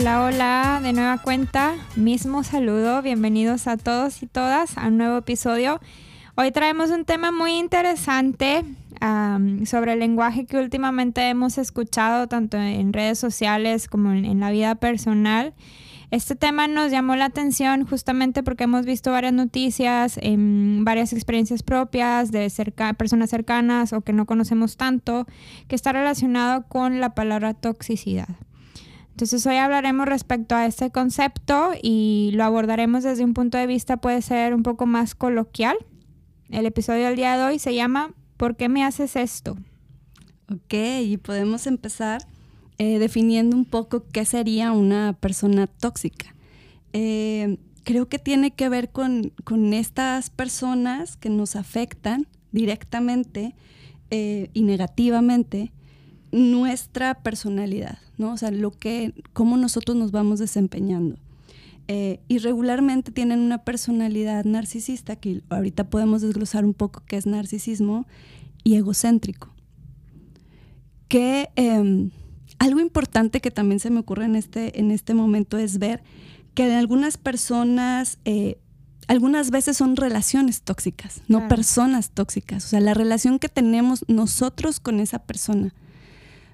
Hola, hola, de nueva cuenta, mismo saludo, bienvenidos a todos y todas a un nuevo episodio. Hoy traemos un tema muy interesante sobre el lenguaje que últimamente hemos escuchado tanto en redes sociales como en, la vida personal. Este tema nos llamó la atención justamente porque hemos visto varias noticias, en varias experiencias propias de personas cercanas o que no conocemos tanto, que está relacionado con la palabra toxicidad. Entonces hoy hablaremos respecto a este concepto y lo abordaremos desde un punto de vista puede ser un poco más coloquial. El episodio del día de hoy se llama ¿Por qué me haces esto? Ok, y podemos empezar eh, definiendo un poco qué sería una persona tóxica. Eh, creo que tiene que ver con, estas personas que nos afectan directamente eh, y negativamente nuestra personalidad, ¿no? O sea, lo que, cómo nosotros nos vamos desempeñando. Eh, y regularmente tienen una personalidad narcisista, que ahorita podemos desglosar un poco qué es narcisismo, y egocéntrico. Que em, algo importante que también se me ocurre en este, en este momento es ver que en algunas personas, eh, algunas veces son relaciones tóxicas, no personas tóxicas. O sea, la relación que tenemos nosotros con esa persona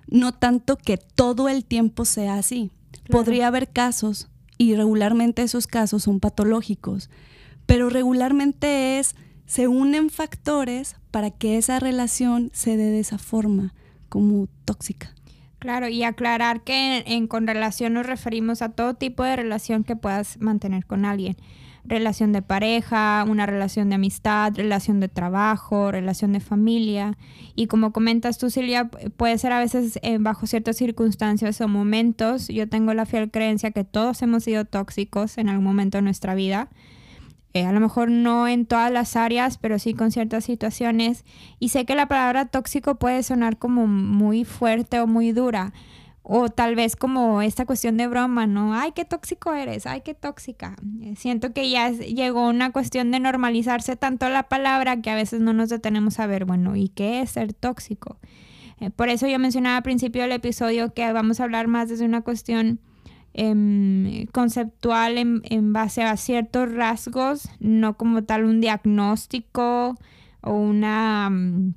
no tanto que todo el tiempo sea así. Podría haber casos, y regularmente esos casos son patológicos, pero regularmente es, se unen factores para que esa relación se dé de esa forma, como tóxica. Claro, y aclarar que en, con relación nos referimos a todo tipo de relación que puedas mantener con alguien relación de pareja, una relación de amistad, relación de trabajo, relación de familia. Y como comentas tú, Silvia, puede ser a veces eh, bajo ciertas circunstancias o momentos. Yo tengo la fiel creencia que todos hemos sido tóxicos en algún momento de nuestra vida. Eh, a lo mejor no en todas las áreas, pero sí con ciertas situaciones. Y sé que la palabra tóxico puede sonar como muy fuerte o muy dura o tal vez como esta cuestión de broma, ¿no? Ay, qué tóxico eres, ay, qué tóxica. Eh, siento que ya llegó una cuestión de normalizarse tanto la palabra que a veces no nos detenemos a ver, bueno, ¿y qué es ser tóxico? Eh, por eso yo mencionaba al principio del episodio que vamos a hablar más desde una cuestión em, conceptual en, base a ciertos rasgos, no como tal un diagnóstico o una... Mm,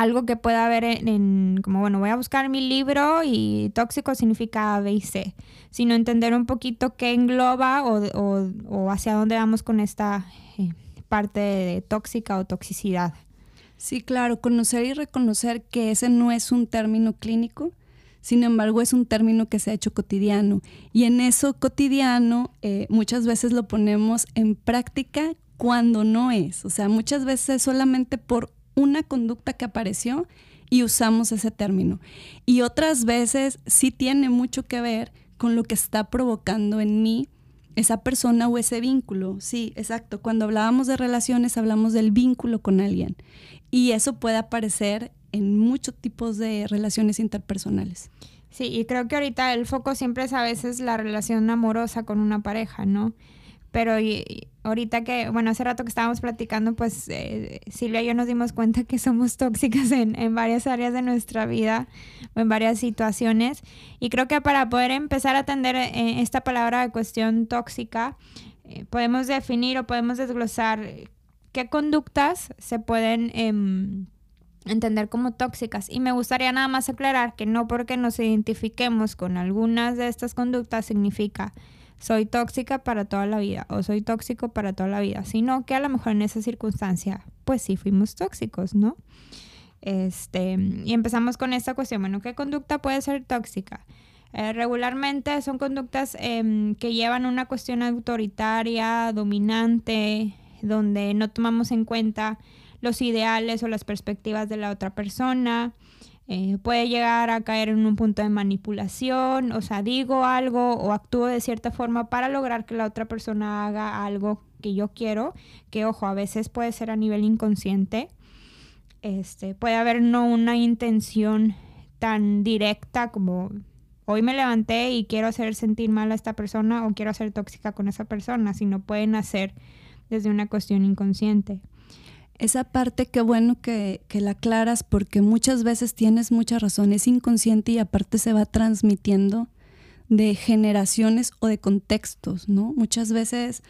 algo que pueda haber en, como, bueno, voy a buscar mi libro y tóxico significa A, B y C, sino entender un poquito qué engloba o, hacia dónde vamos con esta eh, parte de tóxica o toxicidad. Sí, claro, conocer y reconocer que ese no es un término clínico, sin embargo es un término que se ha hecho cotidiano y en eso cotidiano eh, muchas veces lo ponemos en práctica cuando no es, o sea, muchas veces solamente por una conducta que apareció y usamos ese término. Y otras veces sí tiene mucho que ver con lo que está provocando en mí esa persona o ese vínculo. Sí, exacto. Cuando hablábamos de relaciones hablamos del vínculo con alguien. Y eso puede aparecer en muchos tipos de relaciones interpersonales. Sí, y creo que ahorita el foco siempre es a veces la relación amorosa con una pareja, ¿no? Pero y, ahorita que, bueno, hace rato que estábamos platicando, pues eh, Silvia y yo nos dimos cuenta que somos tóxicas en, en, varias áreas de nuestra vida o en varias situaciones. Y creo que para poder empezar a atender eh, esta palabra de cuestión tóxica, eh, podemos definir o podemos desglosar qué conductas se pueden em, entender como tóxicas. Y me gustaría nada más aclarar que no porque nos identifiquemos con algunas de estas conductas significa soy tóxica para toda la vida o soy tóxico para toda la vida, sino que a lo mejor en esa circunstancia, pues sí fuimos tóxicos, ¿no? Este, y empezamos con esta cuestión, bueno, ¿qué conducta puede ser tóxica? Eh, regularmente son conductas em, que llevan una cuestión autoritaria, dominante, donde no tomamos en cuenta los ideales o las perspectivas de la otra persona, eh, puede llegar a caer en un punto de manipulación, o sea, digo algo o actúo de cierta forma para lograr que la otra persona haga algo que yo quiero, que ojo, a veces puede ser a nivel inconsciente. Este, puede haber no una intención tan directa como hoy me levanté y quiero hacer sentir mal a esta persona o quiero ser tóxica con esa persona, sino pueden hacer desde una cuestión inconsciente. Esa parte, qué bueno que, la aclaras porque muchas veces tienes mucha razón, es inconsciente y aparte se va transmitiendo de generaciones o de contextos, ¿no? Muchas veces,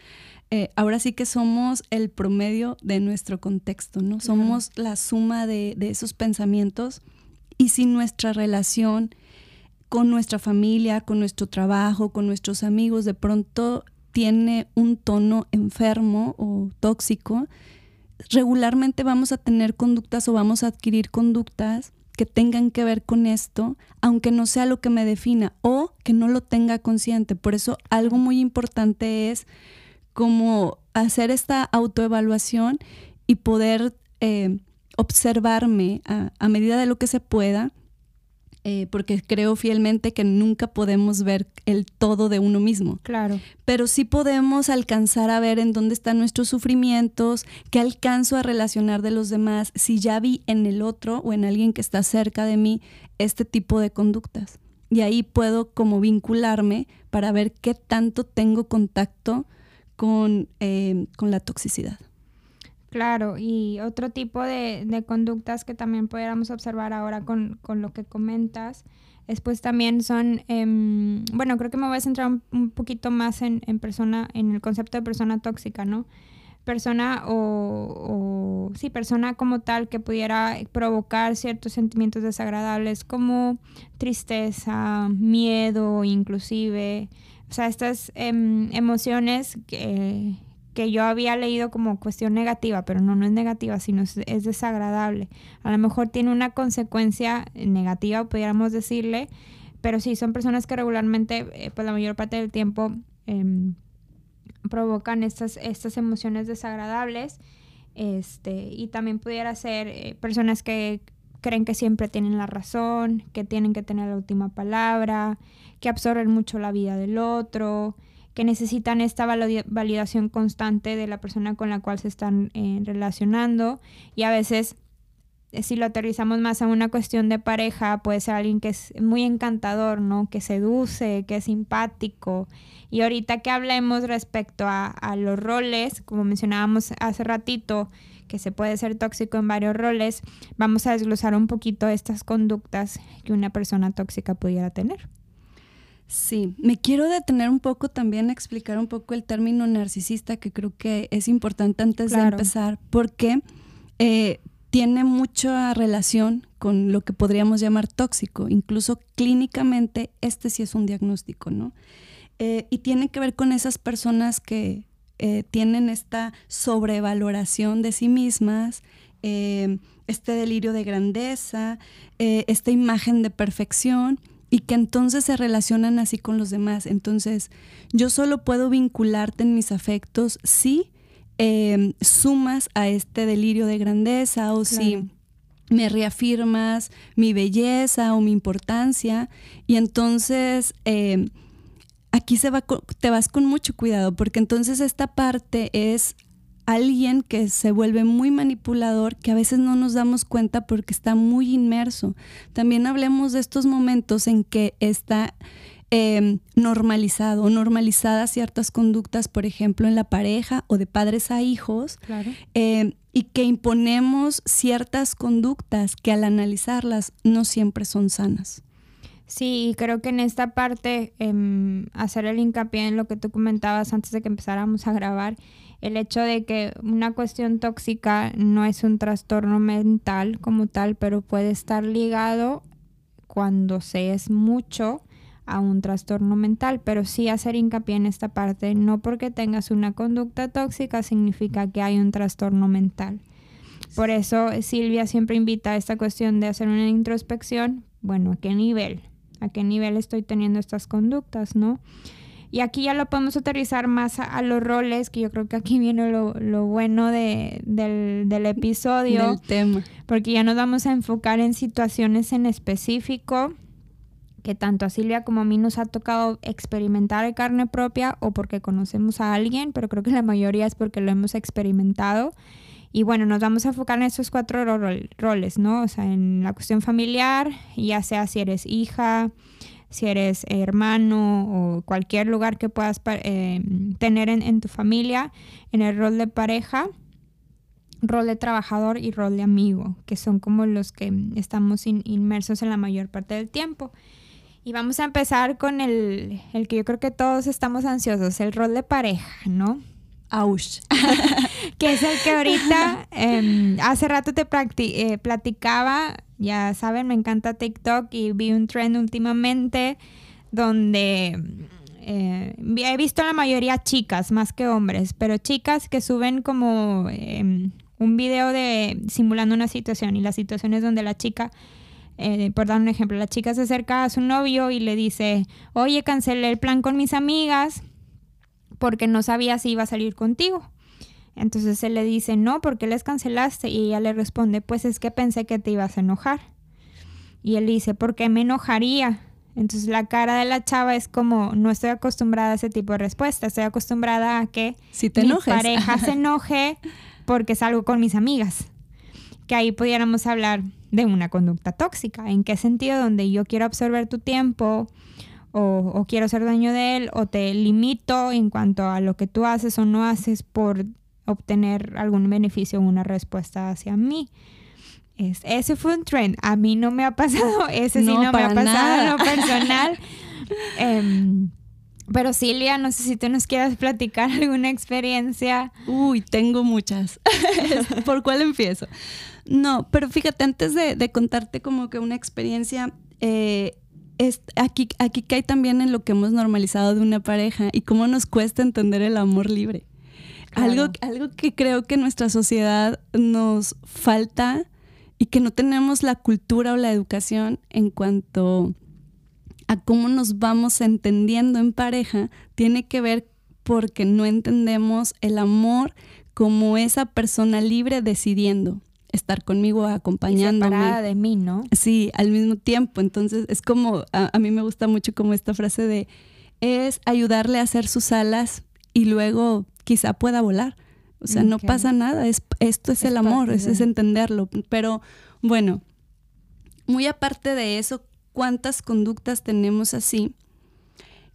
eh, ahora sí que somos el promedio de nuestro contexto, ¿no? Somos la suma de, de esos pensamientos y si nuestra relación con nuestra familia, con nuestro trabajo, con nuestros amigos, de pronto tiene un tono enfermo o tóxico, regularmente vamos a tener conductas o vamos a adquirir conductas que tengan que ver con esto, aunque no sea lo que me defina o que no lo tenga consciente. Por eso algo muy importante es como hacer esta autoevaluación y poder eh, observarme a medida de lo que se pueda eh, porque creo fielmente que nunca podemos ver el todo de uno mismo. Claro. Pero sí podemos alcanzar a ver en dónde están nuestros sufrimientos, qué alcanzo a relacionar de los demás, si ya vi en el otro o en alguien que está cerca de mí este tipo de conductas. Y ahí puedo como vincularme para ver qué tanto tengo contacto con, eh, con la toxicidad. Claro, y otro tipo de, de conductas que también pudiéramos observar ahora con, con, lo que comentas, es pues también son, em, bueno, creo que me voy a centrar un, poquito más en, en, persona, en el concepto de persona tóxica, ¿no? Persona o, o, sí, persona como tal que pudiera provocar ciertos sentimientos desagradables como tristeza, miedo, inclusive, o sea, estas em, emociones que que yo había leído como cuestión negativa, pero no, no es negativa, sino es, desagradable. A lo mejor tiene una consecuencia negativa, pudiéramos decirle, pero sí, son personas que regularmente, eh, pues la mayor parte del tiempo, em, provocan estas, estas emociones desagradables. Este, y también pudiera ser eh, personas que creen que siempre tienen la razón, que tienen que tener la última palabra, que absorben mucho la vida del otro, que necesitan esta validación constante de la persona con la cual se están eh, relacionando y a veces eh, si lo aterrizamos más a una cuestión de pareja, puede ser alguien que es muy encantador, ¿no? Que seduce, que es simpático. Y ahorita que hablemos respecto a, a, los roles, como mencionábamos hace ratito, que se puede ser tóxico en varios roles, vamos a desglosar un poquito estas conductas que una persona tóxica pudiera tener. Sí, me quiero detener un poco también a explicar un poco el término narcisista, que creo que es importante antes de empezar, porque eh, tiene mucha relación con lo que podríamos llamar tóxico. Incluso clínicamente, este sí es un diagnóstico, ¿no? Eh, y tiene que ver con esas personas que eh, tienen esta sobrevaloración de sí mismas, este delirio de grandeza, esta imagen de perfección y que entonces se relacionan así con los demás. Entonces, yo solo puedo vincularte en mis afectos si em, sumas a este delirio de grandeza o si me reafirmas mi belleza o mi importancia. Y entonces, em, aquí se va, te vas con mucho cuidado, porque entonces esta parte es alguien que se vuelve muy manipulador, que a veces no nos damos cuenta porque está muy inmerso. También hablemos de estos momentos en que está eh, normalizado normalizadas ciertas conductas, por ejemplo, en la pareja o de padres a hijos, em, y que imponemos ciertas conductas que al analizarlas no siempre son sanas. Sí, creo que en esta parte, em, hacer el hincapié en lo que tú comentabas antes de que empezáramos a grabar, el hecho de que una cuestión tóxica no es un trastorno mental como tal, pero puede estar ligado cuando se es mucho a un trastorno mental, pero sí hacer hincapié en esta parte, no porque tengas una conducta tóxica significa que hay un trastorno mental. Por eso Silvia siempre invita a esta cuestión de hacer una introspección, bueno, ¿a qué nivel? ¿A qué nivel estoy teniendo estas conductas, no? Y aquí ya lo podemos aterrizar más a, los roles, que yo creo que aquí viene lo, bueno de, del, del, episodio. Del tema. Porque ya nos vamos a enfocar en situaciones en específico que tanto a Silvia como a mí nos ha tocado experimentar de carne propia o porque conocemos a alguien, pero creo que la mayoría es porque lo hemos experimentado. Y bueno, nos vamos a enfocar en esos cuatro roles, ¿no? O sea, en la cuestión familiar, ya sea si eres hija, si eres hermano o cualquier lugar que puedas eh, tener en, tu familia, en el rol de pareja, rol de trabajador y rol de amigo, que son como los que estamos inmersos en la mayor parte del tiempo. Y vamos a empezar con el, el que yo creo que todos estamos ansiosos, el rol de pareja, ¿no? Aush. que es el que ahorita, em, hace rato te eh, platicaba, ya saben, me encanta TikTok y vi un trend últimamente donde eh, he visto la mayoría chicas más que hombres, pero chicas que suben como em, un video de simulando una situación y la situación es donde la chica eh, por dar un ejemplo, la chica se acerca a su novio y le dice, oye, cancelé el plan con mis amigas porque no sabía si iba a salir contigo. Entonces él le dice, no, ¿por qué les cancelaste? Y ella le responde, pues es que pensé que te ibas a enojar. Y él dice, ¿por qué me enojaría? Entonces la cara de la chava es como, no estoy acostumbrada a ese tipo de respuesta, estoy acostumbrada a que si te mi pareja se enoje porque salgo con mis amigas. Que ahí pudiéramos hablar de una conducta tóxica. ¿En qué sentido? Donde yo quiero absorber tu tiempo o, quiero ser dueño de él o te limito en cuanto a lo que tú haces o no haces por obtener algún beneficio o una respuesta hacia mí. Es, ese fue un trend. A mí no me ha pasado, ese sí no me ha pasado en lo personal. Em, pero Silvia, no sé si tú nos quieras platicar alguna experiencia. Uy, tengo muchas. ¿Por cuál empiezo? No, pero fíjate, antes de, contarte como que una experiencia, eh, es, aquí, aquí cae también en lo que hemos normalizado de una pareja y cómo nos cuesta entender el amor libre. Algo, algo que creo que nuestra sociedad nos falta y que no tenemos la cultura o la educación en cuanto a cómo nos vamos entendiendo en pareja, tiene que ver porque no entendemos el amor como esa persona libre decidiendo estar conmigo acompañándome. Y de mí, ¿no? Sí, al mismo tiempo. Entonces es como, a, mí me gusta mucho como esta frase de, es ayudarle a hacer sus alas y luego quizá pueda volar. O sea, no pasa nada, es, esto es, el amor, es, es entenderlo. Pero bueno, muy aparte de eso, ¿cuántas conductas tenemos así?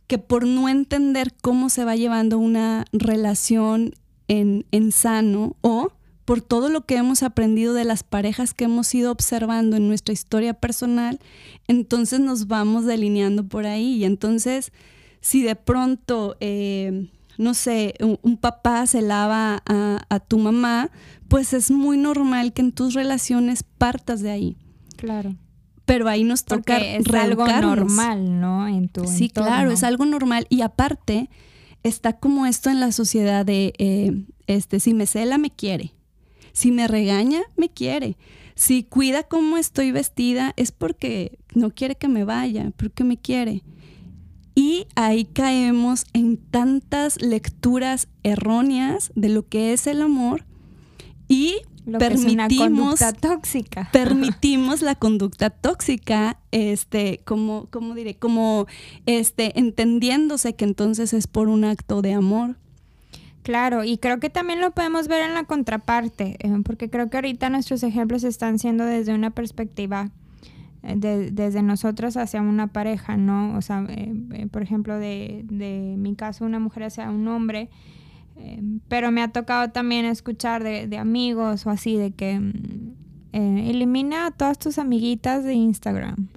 que por no entender cómo se va llevando una relación en, en sano o por todo lo que hemos aprendido de las parejas que hemos ido observando en nuestra historia personal, entonces nos vamos delineando por ahí. Y entonces, si de pronto, eh, no sé, un, papá se lava a, tu mamá, pues es muy normal que en tus relaciones partas de ahí. Claro. Pero ahí nos toca Porque es algo normal, ¿no? En tu sí, claro, es algo normal. Y aparte, está como esto en la sociedad de, eh, este, si me cela, me quiere. Si me regaña, me quiere. Si cuida cómo estoy vestida, es porque no quiere que me vaya, porque me quiere. Y ahí caemos en tantas lecturas erróneas de lo que es el amor y permitimos tóxica. Permitimos la conducta tóxica, este, como, como diré, como este, entendiéndose que entonces es por un acto de amor. Claro, y creo que también lo podemos ver en la contraparte, eh, porque creo que ahorita nuestros ejemplos están siendo desde una perspectiva, eh, desde nosotros hacia una pareja, ¿no? O sea, eh, por ejemplo, de, de, mi caso, una mujer hacia un hombre, pero me ha tocado también escuchar de, de amigos o así, de que mm, elimina a todas tus amiguitas de Instagram.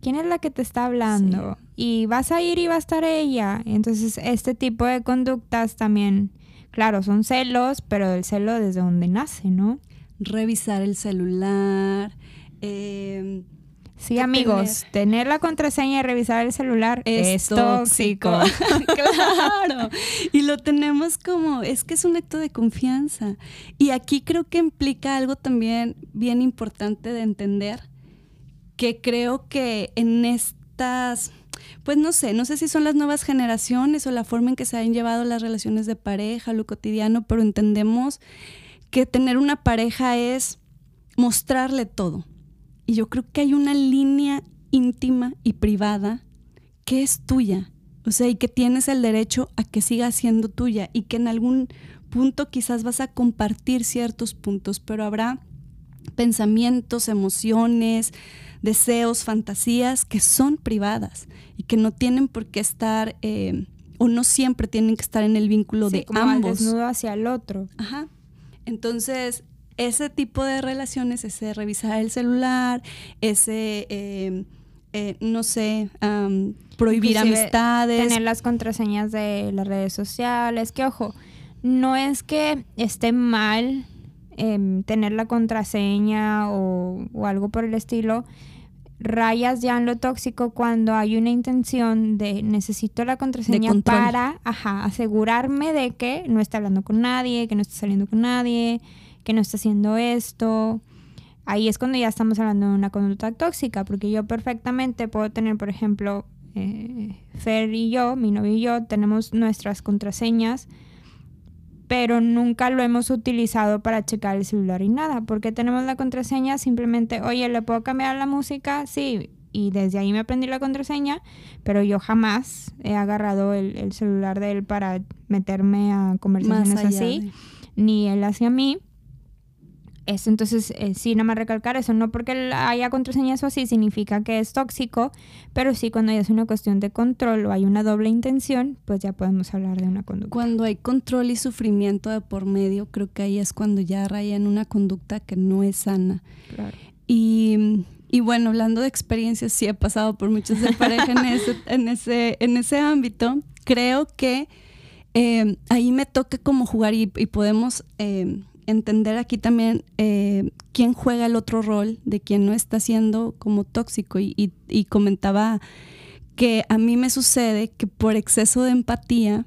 ¿Quién es la que te está hablando? Y vas a ir y va a estar ella. Entonces, este tipo de conductas también, claro, son celos, pero el celo desde donde nace, ¿no? Revisar el celular. Eh, sí, amigos, tener... la contraseña y revisar el celular es, tóxico. claro. Y lo tenemos como, es que es un acto de confianza. Y aquí creo que implica algo también bien importante de entender que creo que en estas, pues no sé, no sé si son las nuevas generaciones o la forma en que se han llevado las relaciones de pareja, lo cotidiano, pero entendemos que tener una pareja es mostrarle todo. Y yo creo que hay una línea íntima y privada que es tuya. O sea, y que tienes el derecho a que siga siendo tuya y que en algún punto quizás vas a compartir ciertos puntos, pero habrá pensamientos, emociones, deseos, fantasías que son privadas y que no tienen por qué estar eh, o no siempre tienen que estar en el vínculo de como ambos. desnudo hacia el otro. Ajá. Entonces, ese tipo de relaciones, ese revisar el celular, ese eh, eh, no sé, prohibir amistades. Tener las contraseñas de las redes sociales. Que ojo, no es que esté mal em, tener la contraseña o, o, algo por el estilo. Rayas ya en lo tóxico cuando hay una intención de necesito la contraseña para ajá, asegurarme de que no está hablando con nadie, que no está saliendo con nadie, que no está haciendo esto ahí es cuando ya estamos hablando de una conducta tóxica, porque yo perfectamente puedo tener, por ejemplo, eh, Fer y yo, mi novio y yo, tenemos nuestras contraseñas, pero nunca lo hemos utilizado para checar el celular y nada, porque tenemos la contraseña simplemente, oye, ¿le puedo cambiar la música? Sí, y desde ahí me aprendí la contraseña, pero yo jamás he agarrado el, celular de él para meterme a conversaciones así, ni él hacia mí entonces, eh, sí, nada más recalcar eso, no porque haya contraseñas o así significa que es tóxico, pero sí cuando ya es una cuestión de control o hay una doble intención, pues ya podemos hablar de una conducta. Cuando hay control y sufrimiento de por medio, creo que ahí es cuando ya raya en una conducta que no es sana. Claro. Y, y bueno, hablando de experiencias, sí he pasado por muchas de pareja en ese, en ese, en ese ámbito. Creo que eh, ahí me toca como jugar y, podemos... Eh, entender aquí también eh, quién juega el otro rol de quien no está siendo como tóxico. Y, comentaba que a mí me sucede que por exceso de empatía,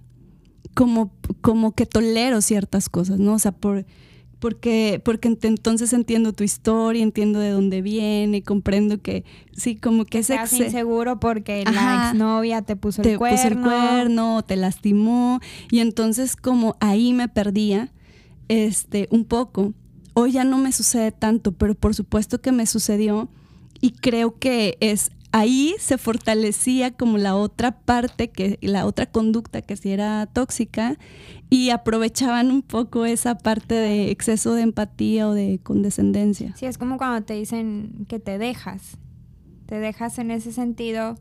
como, como que tolero ciertas cosas, ¿no? O sea, por, porque, porque entonces entiendo tu historia, entiendo de dónde viene, comprendo que sí, como que es inseguro porque la exnovia te puso el cuerno. Puso el cuerno, te lastimó, y entonces como ahí me perdía este, un poco. Hoy ya no me sucede tanto, pero por supuesto que me sucedió y creo que es ahí se fortalecía como la otra parte, que la otra conducta que sí era tóxica y aprovechaban un poco esa parte de exceso de empatía o de condescendencia. Sí, es como cuando te dicen que te dejas, te dejas en ese sentido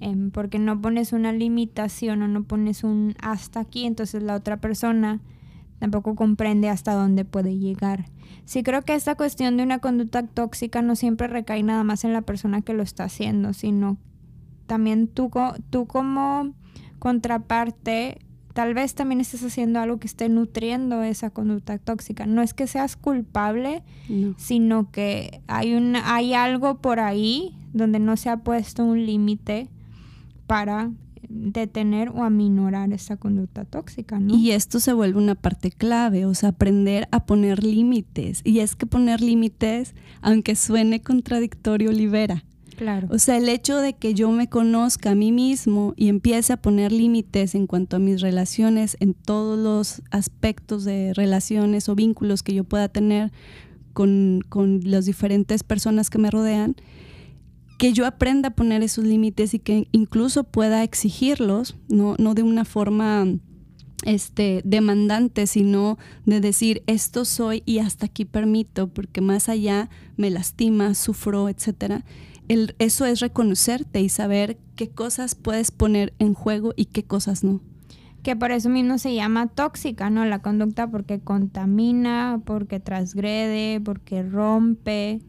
em, porque no pones una limitación o no pones un hasta aquí, entonces la otra persona tampoco comprende hasta dónde puede llegar. Sí creo que esta cuestión de una conducta tóxica no siempre recae nada más en la persona que lo está haciendo, sino también tú, tú como contraparte tal vez también estés haciendo algo que esté nutriendo esa conducta tóxica. No es que seas culpable, sino que hay, un, hay algo por ahí donde no se ha puesto un límite para detener o aminorar esa conducta tóxica, ¿no? Y esto se vuelve una parte clave, o sea, aprender a poner límites. Y es que poner límites, aunque suene contradictorio, libera. Claro. O sea, el hecho de que yo me conozca a mí mismo y empiece a poner límites en cuanto a mis relaciones, en todos los aspectos de relaciones o vínculos que yo pueda tener con, con las diferentes personas que me rodean, que yo aprenda a poner esos límites y que incluso pueda exigirlos, no, no de una forma este, demandante, sino de decir esto soy y hasta aquí permito, porque más allá me lastima, sufro, etc. El, eso es reconocerte y saber qué cosas puedes poner en juego y qué cosas no. Que por eso mismo se llama tóxica, ¿no? La conducta porque contamina, porque transgrede, porque rompe,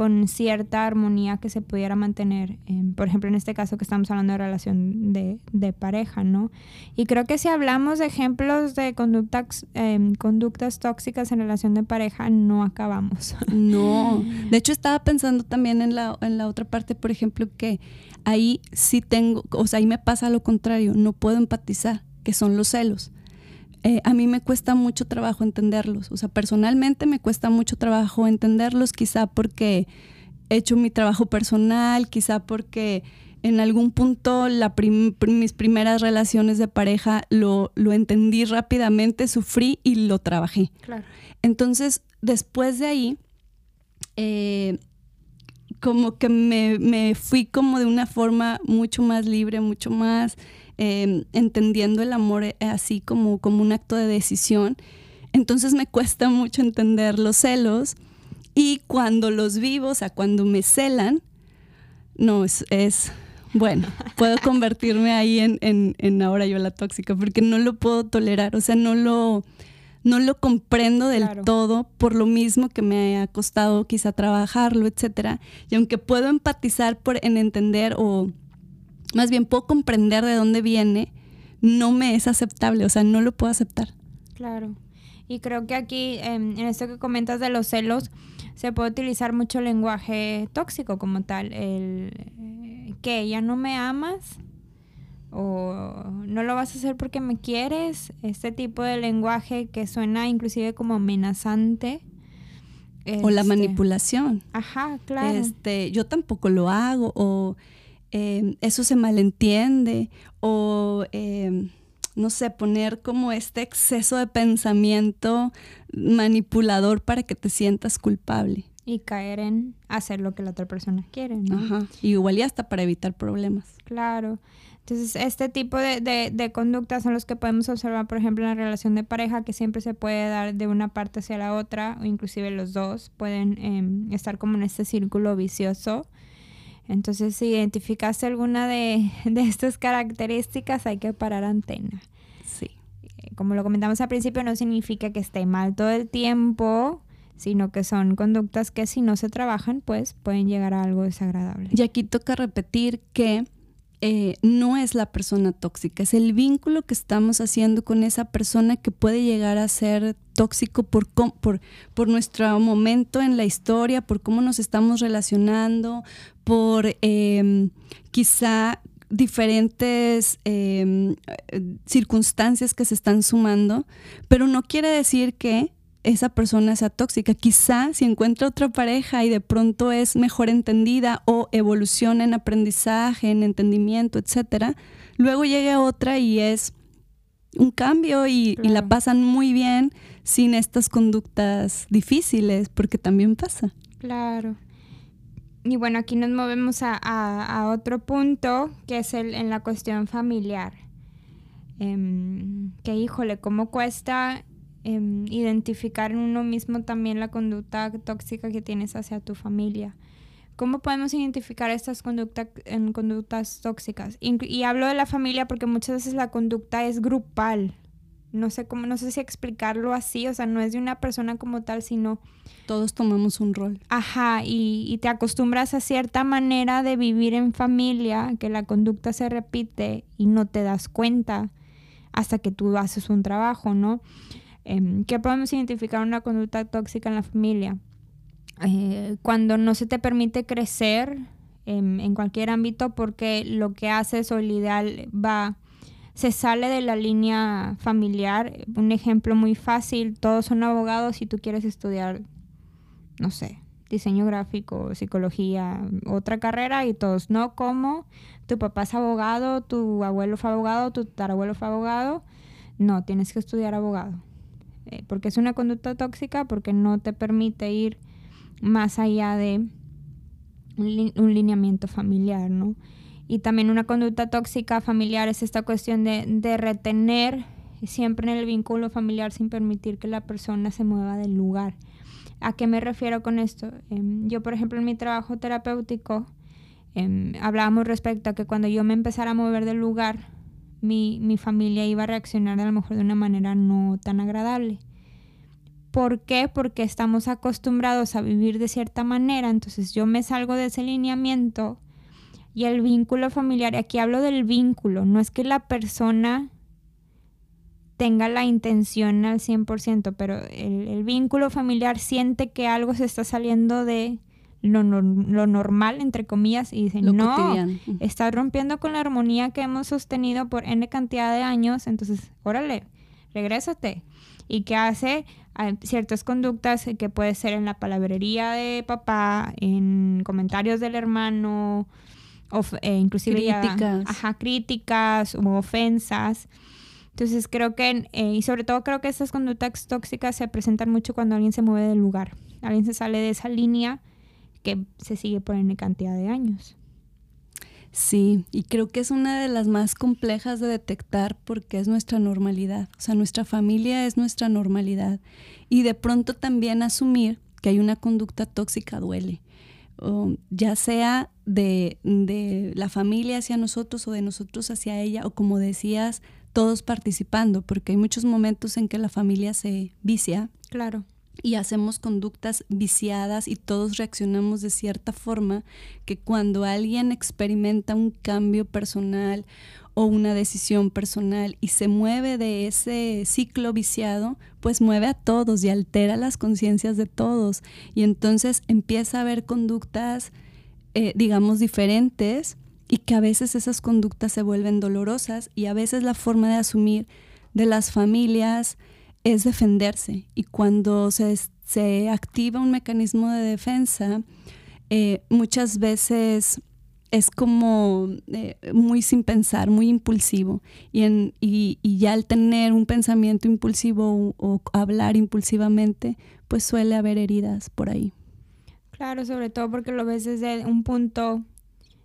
con cierta armonía que se pudiera mantener, por ejemplo, en este caso que estamos hablando de relación de, pareja, ¿no? Y creo que si hablamos de ejemplos de conductas, em, conductas tóxicas en relación de pareja, no acabamos. No, de hecho estaba pensando también en la, en la otra parte, por ejemplo, que ahí sí tengo, o sea, ahí me pasa lo contrario, no puedo empatizar, que son los celos. Eh, a mí me cuesta mucho trabajo entenderlos. O sea, personalmente me cuesta mucho trabajo entenderlos, quizá porque he hecho mi trabajo personal, quizá porque en algún punto la mis primeras relaciones de pareja lo, lo, entendí rápidamente, sufrí y lo trabajé. Claro. Entonces, después de ahí, eh, como que me, me, fui como de una forma mucho más libre, mucho más Em, entendiendo el amor eh, así como, como un acto de decisión. Entonces me cuesta mucho entender los celos y cuando los vivo, o sea, cuando me celan, no, es, es bueno, puedo convertirme ahí en, en, en, ahora yo la tóxica porque no lo puedo tolerar, o sea, no lo, no lo comprendo del todo por lo mismo que me ha costado quizá trabajarlo, etcétera. Y aunque puedo empatizar por, en entender o más bien puedo comprender de dónde viene, no me es aceptable, o sea, no lo puedo aceptar. Claro. Y creo que aquí, em, en esto que comentas de los celos, se puede utilizar mucho lenguaje tóxico como tal. El eh, que ya no me amas o no lo vas a hacer porque me quieres. Este tipo de lenguaje que suena inclusive como amenazante. o la este, manipulación. Ajá, claro. Este, yo tampoco lo hago o em, eso se malentiende o em, no sé, poner como este exceso de pensamiento manipulador para que te sientas culpable. Y caer en hacer lo que la otra persona quiere, ¿no? Ajá. igual y hasta para evitar problemas. Claro. Entonces, este tipo de, de, conductas son los que podemos observar, por ejemplo, en la relación de pareja, que siempre se puede dar de una parte hacia la otra, o inclusive los dos pueden em, estar como en este círculo vicioso. Entonces, si identificaste alguna de, de estas características, hay que parar antena. Sí. Eh, como lo comentamos al principio, no significa que esté mal todo el tiempo, sino que son conductas que si no se trabajan, pues pueden llegar a algo desagradable. Y aquí toca repetir que eh, no es la persona tóxica, es el vínculo que estamos haciendo con esa persona que puede llegar a ser tóxico por, por, nuestro momento en la historia, por cómo nos estamos relacionando, por em, quizá diferentes em, circunstancias que se están sumando, pero no quiere decir que esa persona sea tóxica. Quizá si encuentra otra pareja y de pronto es mejor entendida o evoluciona en aprendizaje, en entendimiento, etcétera, luego llegue otra y es un cambio y, la pasan muy bien sin estas conductas difíciles, porque también pasa. Claro. Y bueno, aquí nos movemos a, otro punto, que es el, en la cuestión familiar. Em, que híjole, cómo cuesta Em, identificar en uno mismo también la conducta tóxica que tienes hacia tu familia. ¿Cómo podemos identificar estas conductas en conductas tóxicas? Y, hablo de la familia porque muchas veces la conducta es grupal. No sé cómo, no sé si explicarlo así, o sea, no es de una persona como tal, sino todos tomamos un rol. Ajá, y, y te acostumbras a cierta manera de vivir en familia, que la conducta se repite y no te das cuenta hasta que tú haces un trabajo, ¿no? Eh, ¿Qué podemos identificar una conducta tóxica en la familia? Eh, cuando no se te permite crecer em, en cualquier ámbito porque lo que haces o el ideal va se sale de la línea familiar. Un ejemplo muy fácil, todos son abogados y tú quieres estudiar, no sé, diseño gráfico, psicología, otra carrera y todos no, como tu papá es abogado, tu abuelo fue abogado, tu tarabuelo fue abogado, no, tienes que estudiar abogado. Eh, porque es una conducta tóxica, porque no te permite ir más allá de un, lineamiento familiar, ¿no? Y también una conducta tóxica familiar es esta cuestión de, retener siempre en el vínculo familiar sin permitir que la persona se mueva del lugar. ¿A qué me refiero con esto? Em, yo, por ejemplo, en mi trabajo terapéutico, em, hablábamos respecto a que cuando yo me empezara a mover del lugar, mi, mi familia iba a reaccionar a lo mejor de una manera no tan agradable. ¿Por qué? Porque estamos acostumbrados a vivir de cierta manera, entonces yo me salgo de ese lineamiento y el vínculo familiar, aquí hablo del vínculo, no es que la persona tenga la intención al 100%, pero el vínculo familiar siente que algo se está saliendo de, lo, lo, normal, entre comillas, y dicen, no, estás rompiendo con la armonía que hemos sostenido por N cantidad de años, entonces, órale, regrésate. ¿Y qué hace? Hay ciertas conductas que puede ser en la palabrería de papá, en comentarios del hermano, eh, inclusive críticas. ajá, críticas u ofensas. Entonces creo que, eh, y sobre todo creo que estas conductas tóxicas se presentan mucho cuando alguien se mueve del lugar. Alguien se sale de esa línea que se sigue por N cantidad de años. Sí, y creo que es una de las más complejas de detectar porque es nuestra normalidad. O sea, nuestra familia es nuestra normalidad. Y de pronto también asumir que hay una conducta tóxica duele. ya sea de, de, la familia hacia nosotros o de nosotros hacia ella, o como decías, todos participando, porque hay muchos momentos en que la familia se vicia. Claro. Y hacemos conductas viciadas y todos reaccionamos de cierta forma que cuando alguien experimenta un cambio personal o una decisión personal y se mueve de ese ciclo viciado, pues mueve a todos y altera las conciencias de todos. Y entonces empieza a haber conductas, eh, digamos, diferentes y que a veces esas conductas se vuelven dolorosas y a veces la forma de asumir de las familias es defenderse. Y cuando se, se activa un mecanismo de defensa, eh, muchas veces es como eh, muy sin pensar, muy impulsivo. Y, en, y, ya al tener un pensamiento impulsivo o, hablar impulsivamente, pues suele haber heridas por ahí. Claro, sobre todo porque lo ves desde un punto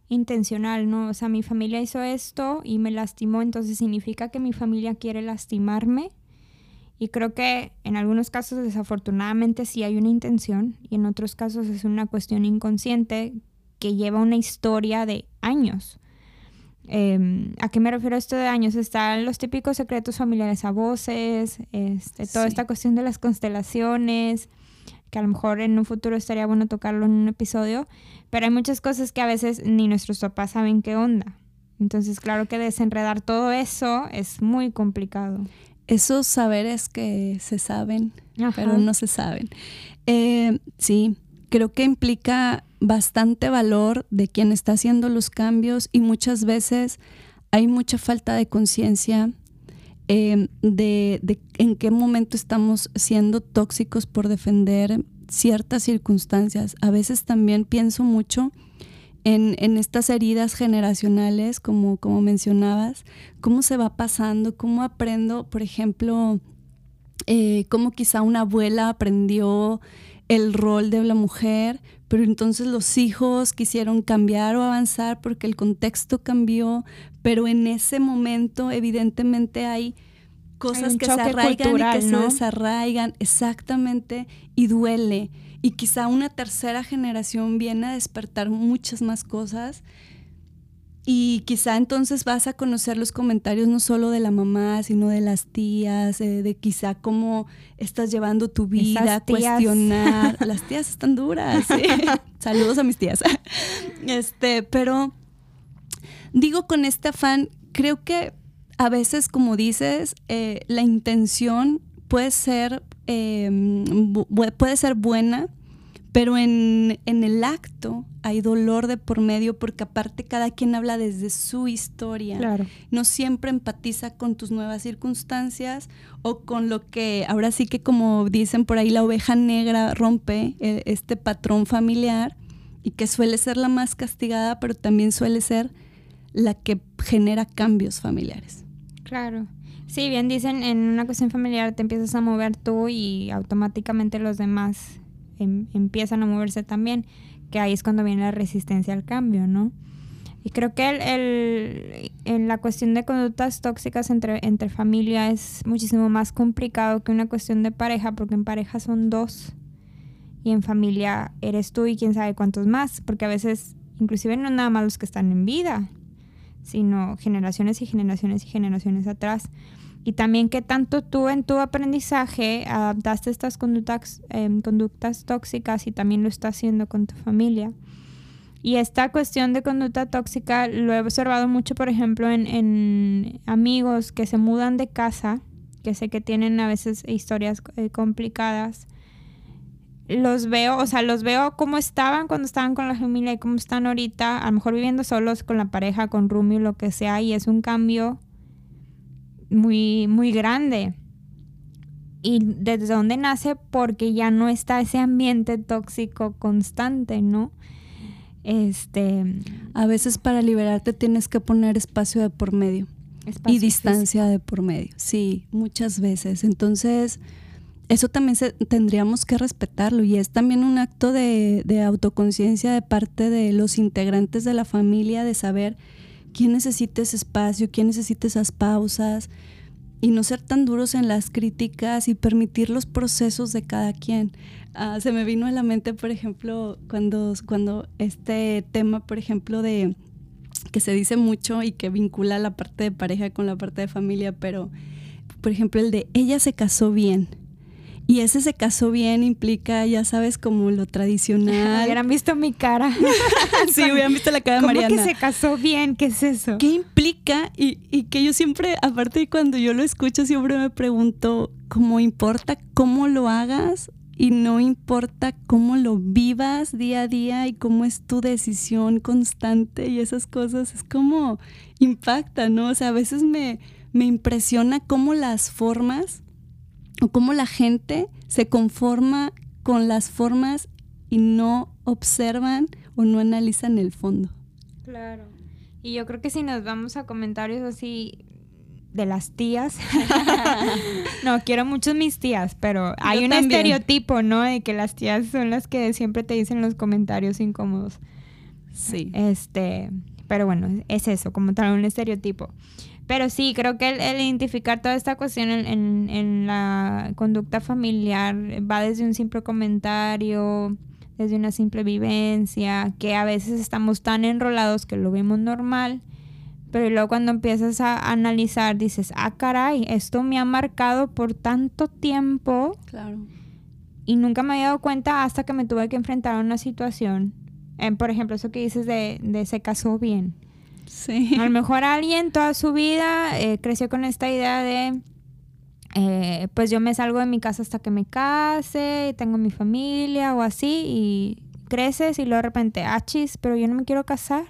intencional, ¿no? O sea, mi familia hizo esto y me lastimó, entonces significa que mi familia quiere lastimarme. Y creo que en algunos casos desafortunadamente sí hay una intención y en otros casos es una cuestión inconsciente que lleva una historia de años. Em, ¿A qué me refiero esto de años? Están los típicos secretos familiares a voces, este, toda esta cuestión de las constelaciones, que a lo mejor en un futuro estaría bueno tocarlo en un episodio, pero hay muchas cosas que a veces ni nuestros papás saben qué onda. Entonces, claro que desenredar todo eso es muy complicado. Esos saberes que se saben, pero no se saben. Eh, sí, creo que implica bastante valor de quien está haciendo los cambios y muchas veces hay mucha falta de conciencia em, de, en qué momento estamos siendo tóxicos por defender ciertas circunstancias. A veces también pienso mucho en, estas heridas generacionales, como, como mencionabas, cómo se va pasando, cómo aprendo, por ejemplo, eh, cómo quizá una abuela aprendió el rol de la mujer, pero entonces los hijos quisieron cambiar o avanzar porque el contexto cambió, pero en ese momento evidentemente hay cosas que se arraigan y que se desarraigan, exactamente, y duele. Y quizá una tercera generación viene a despertar muchas más cosas y quizá entonces vas a conocer los comentarios no solo de la mamá, sino de las tías, eh, de quizá cómo estás llevando tu vida, cuestionar. las tías están duras. Saludos a mis tías. Este, pero digo con este afán, creo que a veces, como dices, eh, la intención puede ser, em, puede ser buena, pero en, el acto hay dolor de por medio porque aparte cada quien habla desde su historia. Claro. No siempre empatiza con tus nuevas circunstancias o con lo que ahora sí que como dicen por ahí la oveja negra rompe eh, este patrón familiar y que suele ser la más castigada, pero también suele ser la que genera cambios familiares. Claro. Sí, bien dicen, en una cuestión familiar te empiezas a mover tú y automáticamente los demás Em, empiezan a moverse también, que ahí es cuando viene la resistencia al cambio, ¿no? Y creo que el, en la cuestión de conductas tóxicas entre, entre familia es muchísimo más complicado que una cuestión de pareja, porque en pareja son dos y en familia eres tú y quién sabe cuántos más, porque a veces inclusive no nada más los que están en vida, sino generaciones y generaciones y generaciones atrás y también que tanto tú en tu aprendizaje adaptaste estas conductas, em, conductas tóxicas y también lo estás haciendo con tu familia. Y esta cuestión de conducta tóxica lo he observado mucho, por ejemplo, en, en amigos que se mudan de casa, que sé que tienen a veces historias eh, complicadas. Los veo, o sea, los veo cómo estaban cuando estaban con la familia y cómo están ahorita, a lo mejor viviendo solos con la pareja, con Rumi lo que sea, y es un cambio muy, muy grande. ¿Y desde dónde nace? Porque ya no está ese ambiente tóxico constante, ¿no? Este. A veces para liberarte tienes que poner espacio de por medio. y distancia de por medio. Sí, muchas veces. Entonces, eso también tendríamos que respetarlo y es también un acto de, de autoconciencia de parte de los integrantes de la familia de saber quién necesita ese espacio, quién necesita esas pausas. y no ser tan duros en las críticas y permitir los procesos de cada quien. Ah, se me vino a la mente, por ejemplo, cuando, cuando este tema, por ejemplo, de que se dice mucho y que vincula la parte de pareja con la parte de familia, pero, por ejemplo, el de ella se casó bien y ese se casó bien implica, ya sabes, como lo tradicional. Hubieran visto mi cara. sí, hubieran visto la cara de Mariana. ¿Cómo que se casó bien? ¿Qué es eso? ¿Qué implica? Y, y que yo siempre, aparte de cuando yo lo escucho, siempre me pregunto, ¿cómo importa cómo lo hagas? Y no importa cómo lo vivas día a día y cómo es tu decisión constante y esas cosas, es como impacta, ¿no? O sea, a veces me, me impresiona cómo las formas o cómo la gente se conforma con las formas y no observan o no analizan el fondo. Claro. Y yo creo que si nos vamos a comentarios así de las tías, no, quiero mucho mis tías, pero hay un estereotipo, ¿no? De que las tías son las que siempre te dicen los comentarios incómodos. Sí. Este, pero bueno, es eso, como tal, un estereotipo. Pero sí, creo que el, identificar toda esta cuestión en, en, la conducta familiar va desde un simple comentario, desde una simple vivencia, que a veces estamos tan enrolados que lo vemos normal, pero luego cuando empiezas a analizar dices, ah, caray, esto me ha marcado por tanto tiempo. Claro. Y nunca me había dado cuenta hasta que me tuve que enfrentar a una situación. Eh, por ejemplo, eso que dices de, de se casó bien Sí. A lo mejor alguien toda su vida eh, creció con esta idea de, eh, pues yo me salgo de mi casa hasta que me case, tengo mi familia o así, y creces y luego de repente, achis, pero yo no me quiero casar.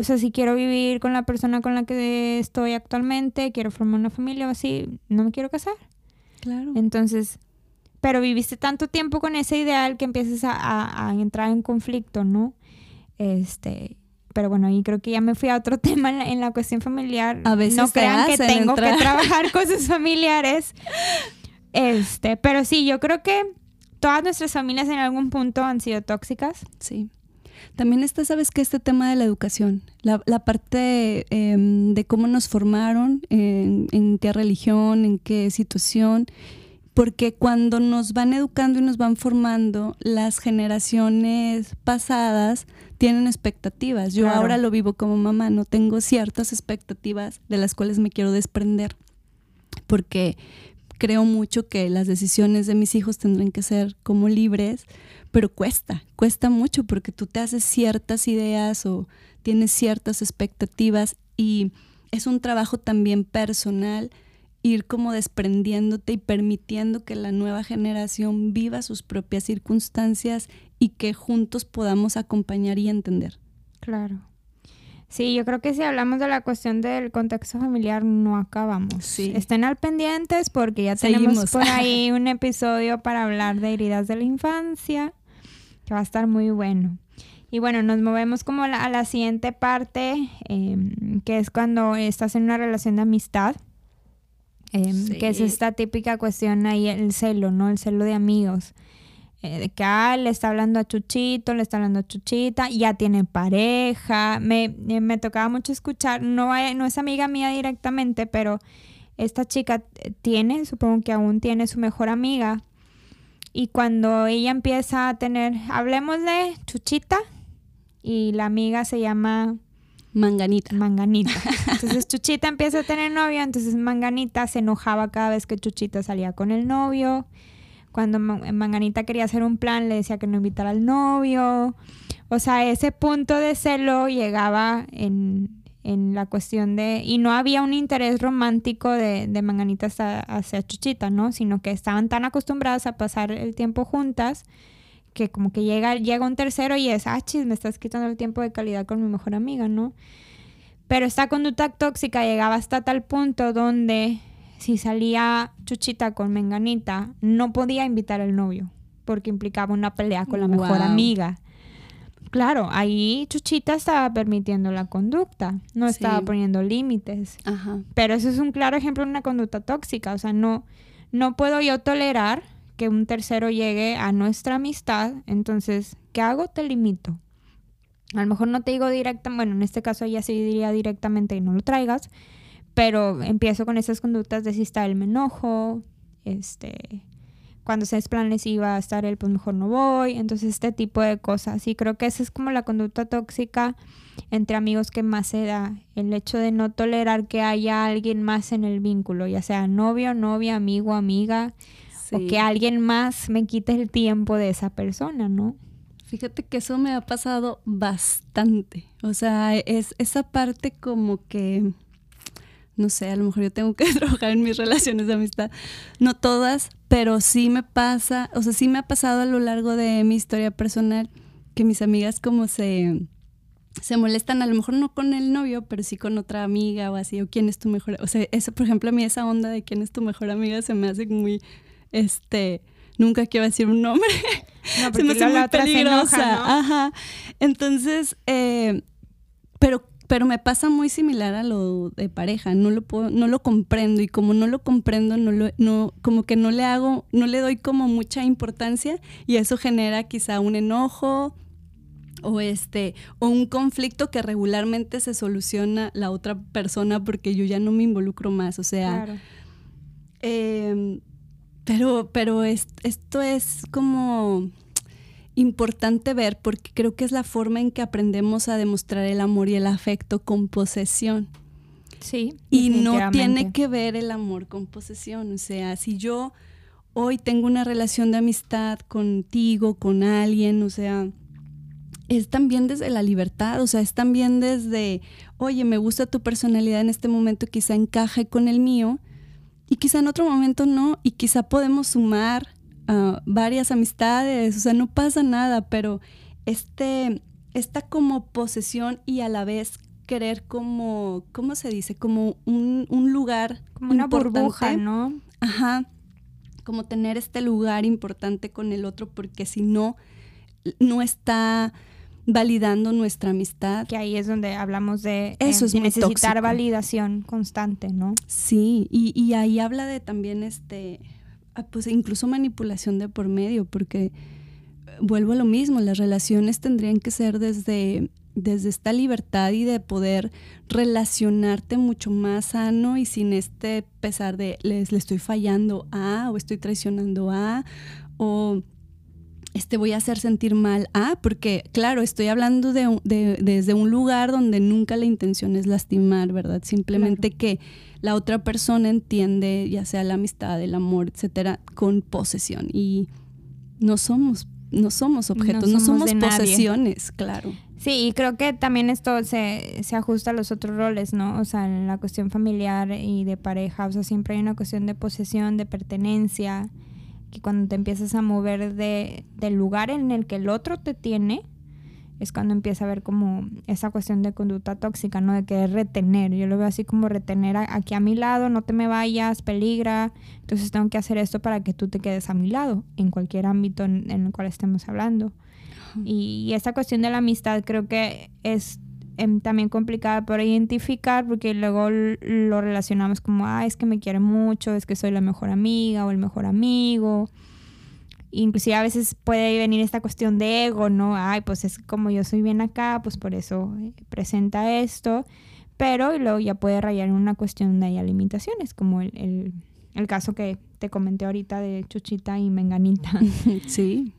O sea, si quiero vivir con la persona con la que estoy actualmente, quiero formar una familia o así, no me quiero casar. Claro. Entonces, pero viviste tanto tiempo con ese ideal que empiezas a, a entrar en conflicto, ¿no? Este, pero bueno, y creo que ya me fui a otro tema en la, cuestión familiar. A veces no crean que tengo que trabajar cosas familiares. Este, pero sí, yo creo que todas nuestras familias en algún punto han sido tóxicas. Sí. También está, sabes que este tema de la educación, la, parte em, de cómo nos formaron, en, en qué religión, en qué situación, porque cuando nos van educando y nos van formando, las generaciones pasadas tienen expectativas. Yo ahora lo vivo como mamá, no tengo ciertas expectativas de las cuales me quiero desprender, porque creo mucho que las decisiones de mis hijos tendrán que ser como libres, pero cuesta, cuesta mucho porque tú te haces ciertas ideas o tienes ciertas expectativas y es un trabajo también personal ir como desprendiéndote y permitiendo que la nueva generación viva sus propias circunstancias y que juntos podamos acompañar y entender. Claro. Sí, yo creo que si hablamos de la cuestión del contexto familiar no acabamos. Sí. Estén al pendientes porque ya tenemos por ahí un episodio para hablar de heridas de la infancia que va a estar muy bueno. Y bueno, nos movemos como a la, siguiente parte, em, que es cuando estás en una relación de amistad, em, que es esta típica cuestión ahí, el celo, ¿no? El celo de amigos. Eh, de que ah, le está hablando a Chuchito, le está hablando a Chuchita, ya tiene pareja. Me, eh, me tocaba mucho escuchar, no, no es amiga mía directamente, pero esta chica tiene, supongo que aún tiene su mejor amiga. Y cuando ella empieza a tener, hablemos de Chuchita, y la amiga se llama Manganita. Manganita. Entonces Chuchita empieza a tener novio, entonces Manganita se enojaba cada vez que Chuchita salía con el novio cuando Manganita quería hacer un plan, le decía que no invitara al novio. O sea, ese punto de celo llegaba en, la cuestión de... Y no había un interés romántico de, de Manganita hacia, Chuchita, ¿no? Sino que estaban tan acostumbradas a pasar el tiempo juntas que como que llega, llega un tercero y es, ah, chis, me estás quitando el tiempo de calidad con mi mejor amiga, ¿no? Pero esta conducta tóxica llegaba hasta tal punto donde si salía Chuchita con Menganita, no podía invitar al novio, porque implicaba una pelea con la mejor amiga. Claro, ahí Chuchita estaba permitiendo la conducta, no estaba poniendo límites. Pero eso es un claro ejemplo de una conducta tóxica. O sea, no, no puedo yo tolerar que un tercero llegue a nuestra amistad. Entonces, ¿qué hago? Te limito. A lo mejor no te digo directamente, bueno, en este caso ella sí diría directamente y no lo traigas, pero empiezo con esas conductas de si está él me enojo, este, cuando se planes va a estar él, pues mejor no voy, entonces este tipo de cosas. Y creo que esa es como la conducta tóxica entre amigos que más se da, el hecho de no tolerar que haya alguien más en el vínculo, ya sea novio, novia, amigo, amiga, o que alguien más me quite el tiempo de esa persona, ¿no? Fíjate que eso me ha pasado bastante. O sea, es esa parte como que no sé, a lo mejor yo tengo que trabajar en mis relaciones de amistad. No todas, pero sí me pasa, o sea, sí me ha pasado a lo largo de mi historia personal que mis amigas como se, se molestan, a lo mejor no con el novio, pero sí con otra amiga o así, o quién es tu mejor, o sea, eso, por ejemplo, a mí esa onda de quién es tu mejor amiga se me hace muy, este, nunca quiero decir un nombre. No, se me hace muy peligrosa. Ajá. Entonces, eh, pero pero me pasa muy similar a lo de pareja, no lo puedo, no lo comprendo y como no lo comprendo, no lo, no, como que no le hago, no le doy como mucha importancia y eso genera quizá un enojo o este, o un conflicto que regularmente se soluciona la otra persona porque yo ya no me involucro más, o sea, em, pero, pero esto es como importante ver porque creo que es la forma en que aprendemos a demostrar el amor y el afecto con posesión. Sí. Y no tiene que ver el amor con posesión. O sea, si yo hoy tengo una relación de amistad contigo, con alguien, o sea, es también desde la libertad, o sea, es también desde, oye, me gusta tu personalidad en este momento, quizá encaje con el mío, y quizá en otro momento no, y quizá podemos sumar varias amistades, o sea, no pasa nada, pero este, esta como posesión y a la vez querer como, ¿cómo se dice? Como un, lugar. Como una burbuja, ¿no? Ajá. Como tener este lugar importante con el otro, porque si no, no está validando nuestra amistad. Que ahí es donde hablamos de, Eso eh, necesitar validación constante, ¿no? Sí, y, y ahí habla de también este Ah, pues incluso manipulación de por medio, porque eh, vuelvo a lo mismo, las relaciones tendrían que ser desde, desde esta libertad y de poder relacionarte mucho más sano y sin este pesar de les le estoy fallando a o estoy traicionando a o este voy a hacer sentir mal a, porque claro, estoy hablando de, desde un lugar donde nunca la intención es lastimar, ¿verdad? Simplemente que la otra persona entiende, ya sea la amistad, el amor, etcétera, con posesión. Y no somos, no somos objetos, no somos, posesiones, claro. Sí, y creo que también esto se, se ajusta a los otros roles, ¿no? O sea, en la cuestión familiar y de pareja, o sea, siempre hay una cuestión de posesión, de pertenencia, que cuando te empiezas a mover de, del lugar en el que el otro te tiene, es cuando empieza a ver como esa cuestión de conducta tóxica, ¿no? De querer retener. Yo lo veo así como retener aquí a mi lado, no te me vayas, peligra. Entonces tengo que hacer esto para que tú te quedes a mi lado, en cualquier ámbito en, el cual estemos hablando. Y, esta cuestión de la amistad creo que es em, también complicada por identificar porque luego lo relacionamos como, ah, es que me quiere mucho, es que soy la mejor amiga o el mejor amigo inclusive a veces puede venir esta cuestión de ego, ¿no? Ay, pues es como yo soy bien acá, pues por eso eh, presenta esto, pero luego ya puede rayar en una cuestión de haya limitaciones, como el, caso que te comenté ahorita de Chuchita y Menganita. Sí.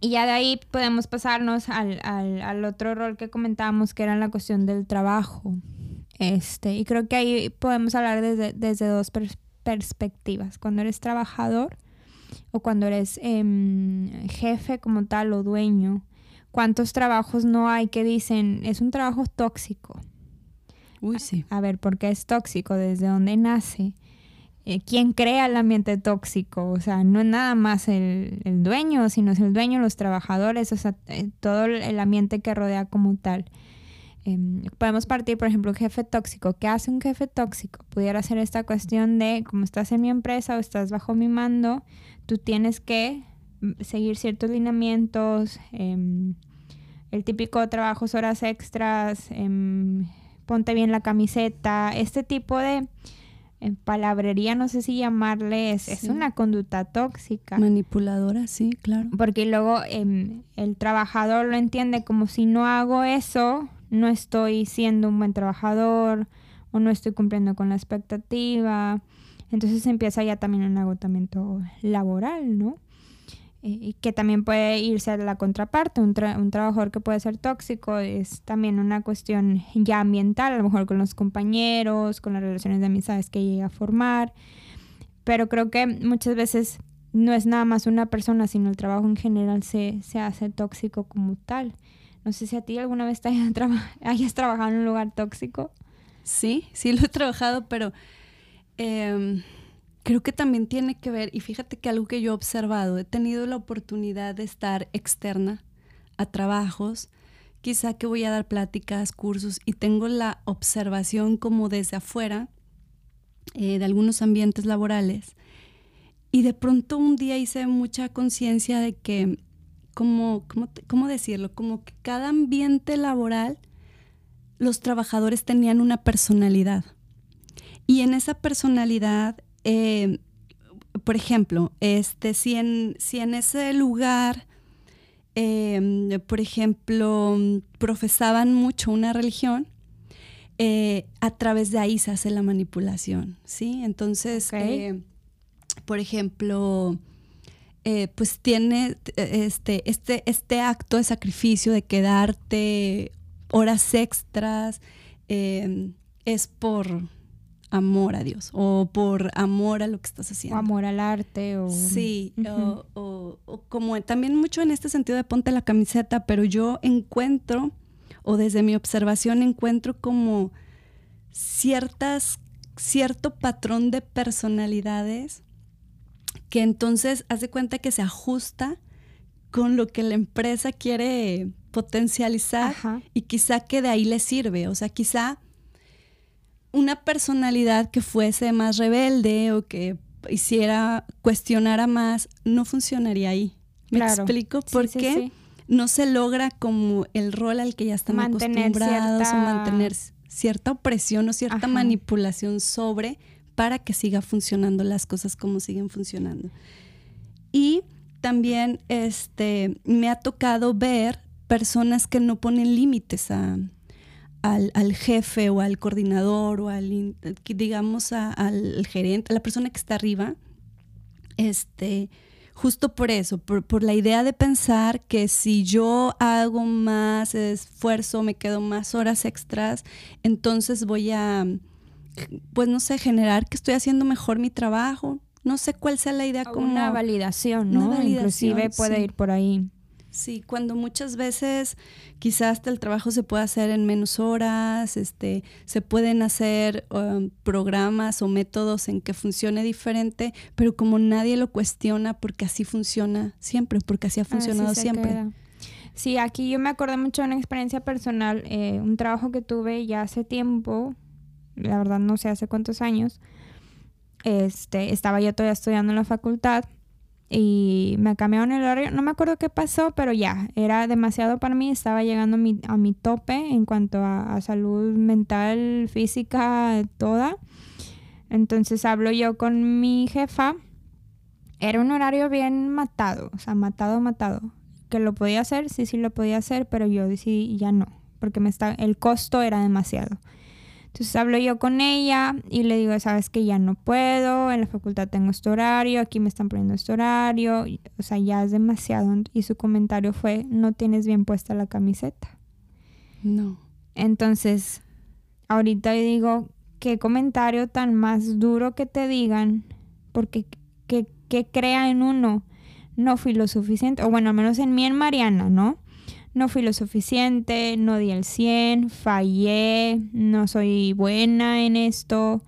Y ya de ahí podemos pasarnos al, al, otro rol que comentábamos, que era la cuestión del trabajo. Este, y creo que ahí podemos hablar desde, desde dos perspectivas. Cuando eres trabajador, o cuando eres em, jefe como tal o dueño, ¿cuántos trabajos no hay que dicen es un trabajo tóxico? Uy, sí. A, ver, ¿por qué es tóxico? ¿Desde dónde nace? Eh, ¿Quién crea el ambiente tóxico? O sea, no es nada más el, dueño, sino es el dueño, los trabajadores, o sea, eh, todo el ambiente que rodea como tal. Em, podemos partir, por ejemplo, un jefe tóxico. ¿Qué hace un jefe tóxico? Pudiera ser esta cuestión de, como estás en mi empresa o estás bajo mi mando, tú tienes que mm, seguir ciertos lineamientos, em, el típico trabajos, horas extras, em, ponte bien la camiseta, este tipo de em, palabrería, no sé si llamarle, es, una conducta tóxica. Manipuladora, sí, claro. Porque luego el trabajador lo entiende como si no hago eso, no estoy siendo un buen trabajador o no estoy cumpliendo con la expectativa. Entonces empieza ya también un agotamiento laboral, ¿no? Y que también puede irse a la contraparte. Un, un, trabajador que puede ser tóxico es también una cuestión ya ambiental, a lo mejor con los compañeros, con las relaciones de amistades que llega a formar. Pero creo que muchas veces no es nada más una persona, sino el trabajo en general se, se hace tóxico como tal. No sé si a ti alguna vez te hayas, trabajado en un lugar tóxico. Sí, sí lo he trabajado, pero... Em, creo que también tiene que ver, y fíjate que algo que yo he observado, he tenido la oportunidad de estar externa a trabajos, quizá que voy a dar pláticas, cursos, y tengo la observación como desde afuera eh, de algunos ambientes laborales. Y de pronto un día hice mucha conciencia de que, como, ¿cómo decirlo? Como que cada ambiente laboral, los trabajadores tenían una personalidad. Y en esa personalidad eh, por ejemplo, este, si, en, si en ese lugar, em, por ejemplo, profesaban mucho una religión, eh, a través de ahí se hace la manipulación, ¿sí? Entonces, eh, por ejemplo, pues tiene este, este, este acto de sacrificio de quedarte horas extras, es por amor a Dios o por amor a lo que estás haciendo. O amor al arte o... Sí, o, como también mucho en este sentido de ponte la camiseta, pero yo encuentro, o desde mi observación encuentro como ciertas, cierto patrón de personalidades que entonces hace cuenta que se ajusta con lo que la empresa quiere potencializar y quizá que de ahí le sirve, o sea, quizá una personalidad que fuese más rebelde o que hiciera, cuestionara más, no funcionaría ahí. ¿Me explico? Porque no se logra como el rol al que ya están acostumbrados o mantener cierta opresión o cierta manipulación sobre para que siga funcionando las cosas como siguen funcionando. Y también este, me ha tocado ver personas que no ponen límites a, al, jefe o al coordinador o al, digamos, al gerente, a la persona que está arriba, este, justo por eso, por, la idea de pensar que si yo hago más esfuerzo, me quedo más horas extras, entonces voy a, pues no sé, generar que estoy haciendo mejor mi trabajo. No sé cuál sea la idea como... Una validación, ¿no? Inclusive puede ir por ahí. Sí, cuando muchas veces quizás el trabajo se puede hacer en menos horas, este, se pueden hacer um, programas o métodos en que funcione diferente, pero como nadie lo cuestiona porque así funciona siempre, porque así ha funcionado siempre. Sí, aquí yo me acordé mucho de una experiencia personal, eh, un trabajo que tuve ya hace tiempo, la verdad no sé hace cuántos años, este, estaba yo todavía estudiando en la facultad y me cambiaron el horario. No me acuerdo qué pasó, pero ya, era demasiado para mí. Estaba llegando a mi, a tope en cuanto a, salud mental, física, toda. Entonces hablo yo con mi jefa. Era un horario bien matado, o sea, matado, matado. Que lo podía hacer, sí, sí lo podía hacer, pero yo decidí ya no, porque me está, el costo era demasiado. Entonces hablo yo con ella y le digo, sabes que ya no puedo, en la facultad tengo este horario, aquí me están poniendo este horario, o sea, ya es demasiado. Y su comentario fue, no tienes bien puesta la camiseta. No. Entonces, ahorita digo, qué comentario tan más duro que te digan, porque que, que crea en uno, no fui lo suficiente, o bueno, al menos en mí en Mariana, ¿no? No fui lo suficiente, no di el 100, fallé, no soy buena en esto.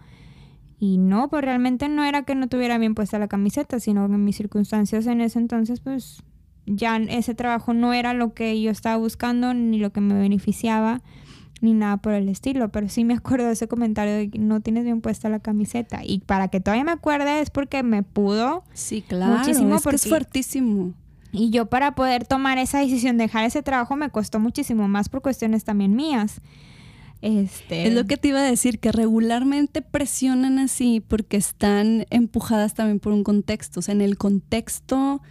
Y no, pues realmente no era que no tuviera bien puesta la camiseta, sino que en mis circunstancias en ese entonces, pues ya ese trabajo no era lo que yo estaba buscando, ni lo que me beneficiaba, ni nada por el estilo. Pero sí me acuerdo de ese comentario de que no tienes bien puesta la camiseta. Y para que todavía me acuerde es porque me pudo. Sí, claro. Muchísimo, porque es fuertísimo. Y yo para poder tomar esa decisión de dejar ese trabajo me costó muchísimo más por cuestiones también mías. Este... Es lo que te iba a decir, que regularmente presionan así porque están empujadas también por un contexto. O sea, en el contexto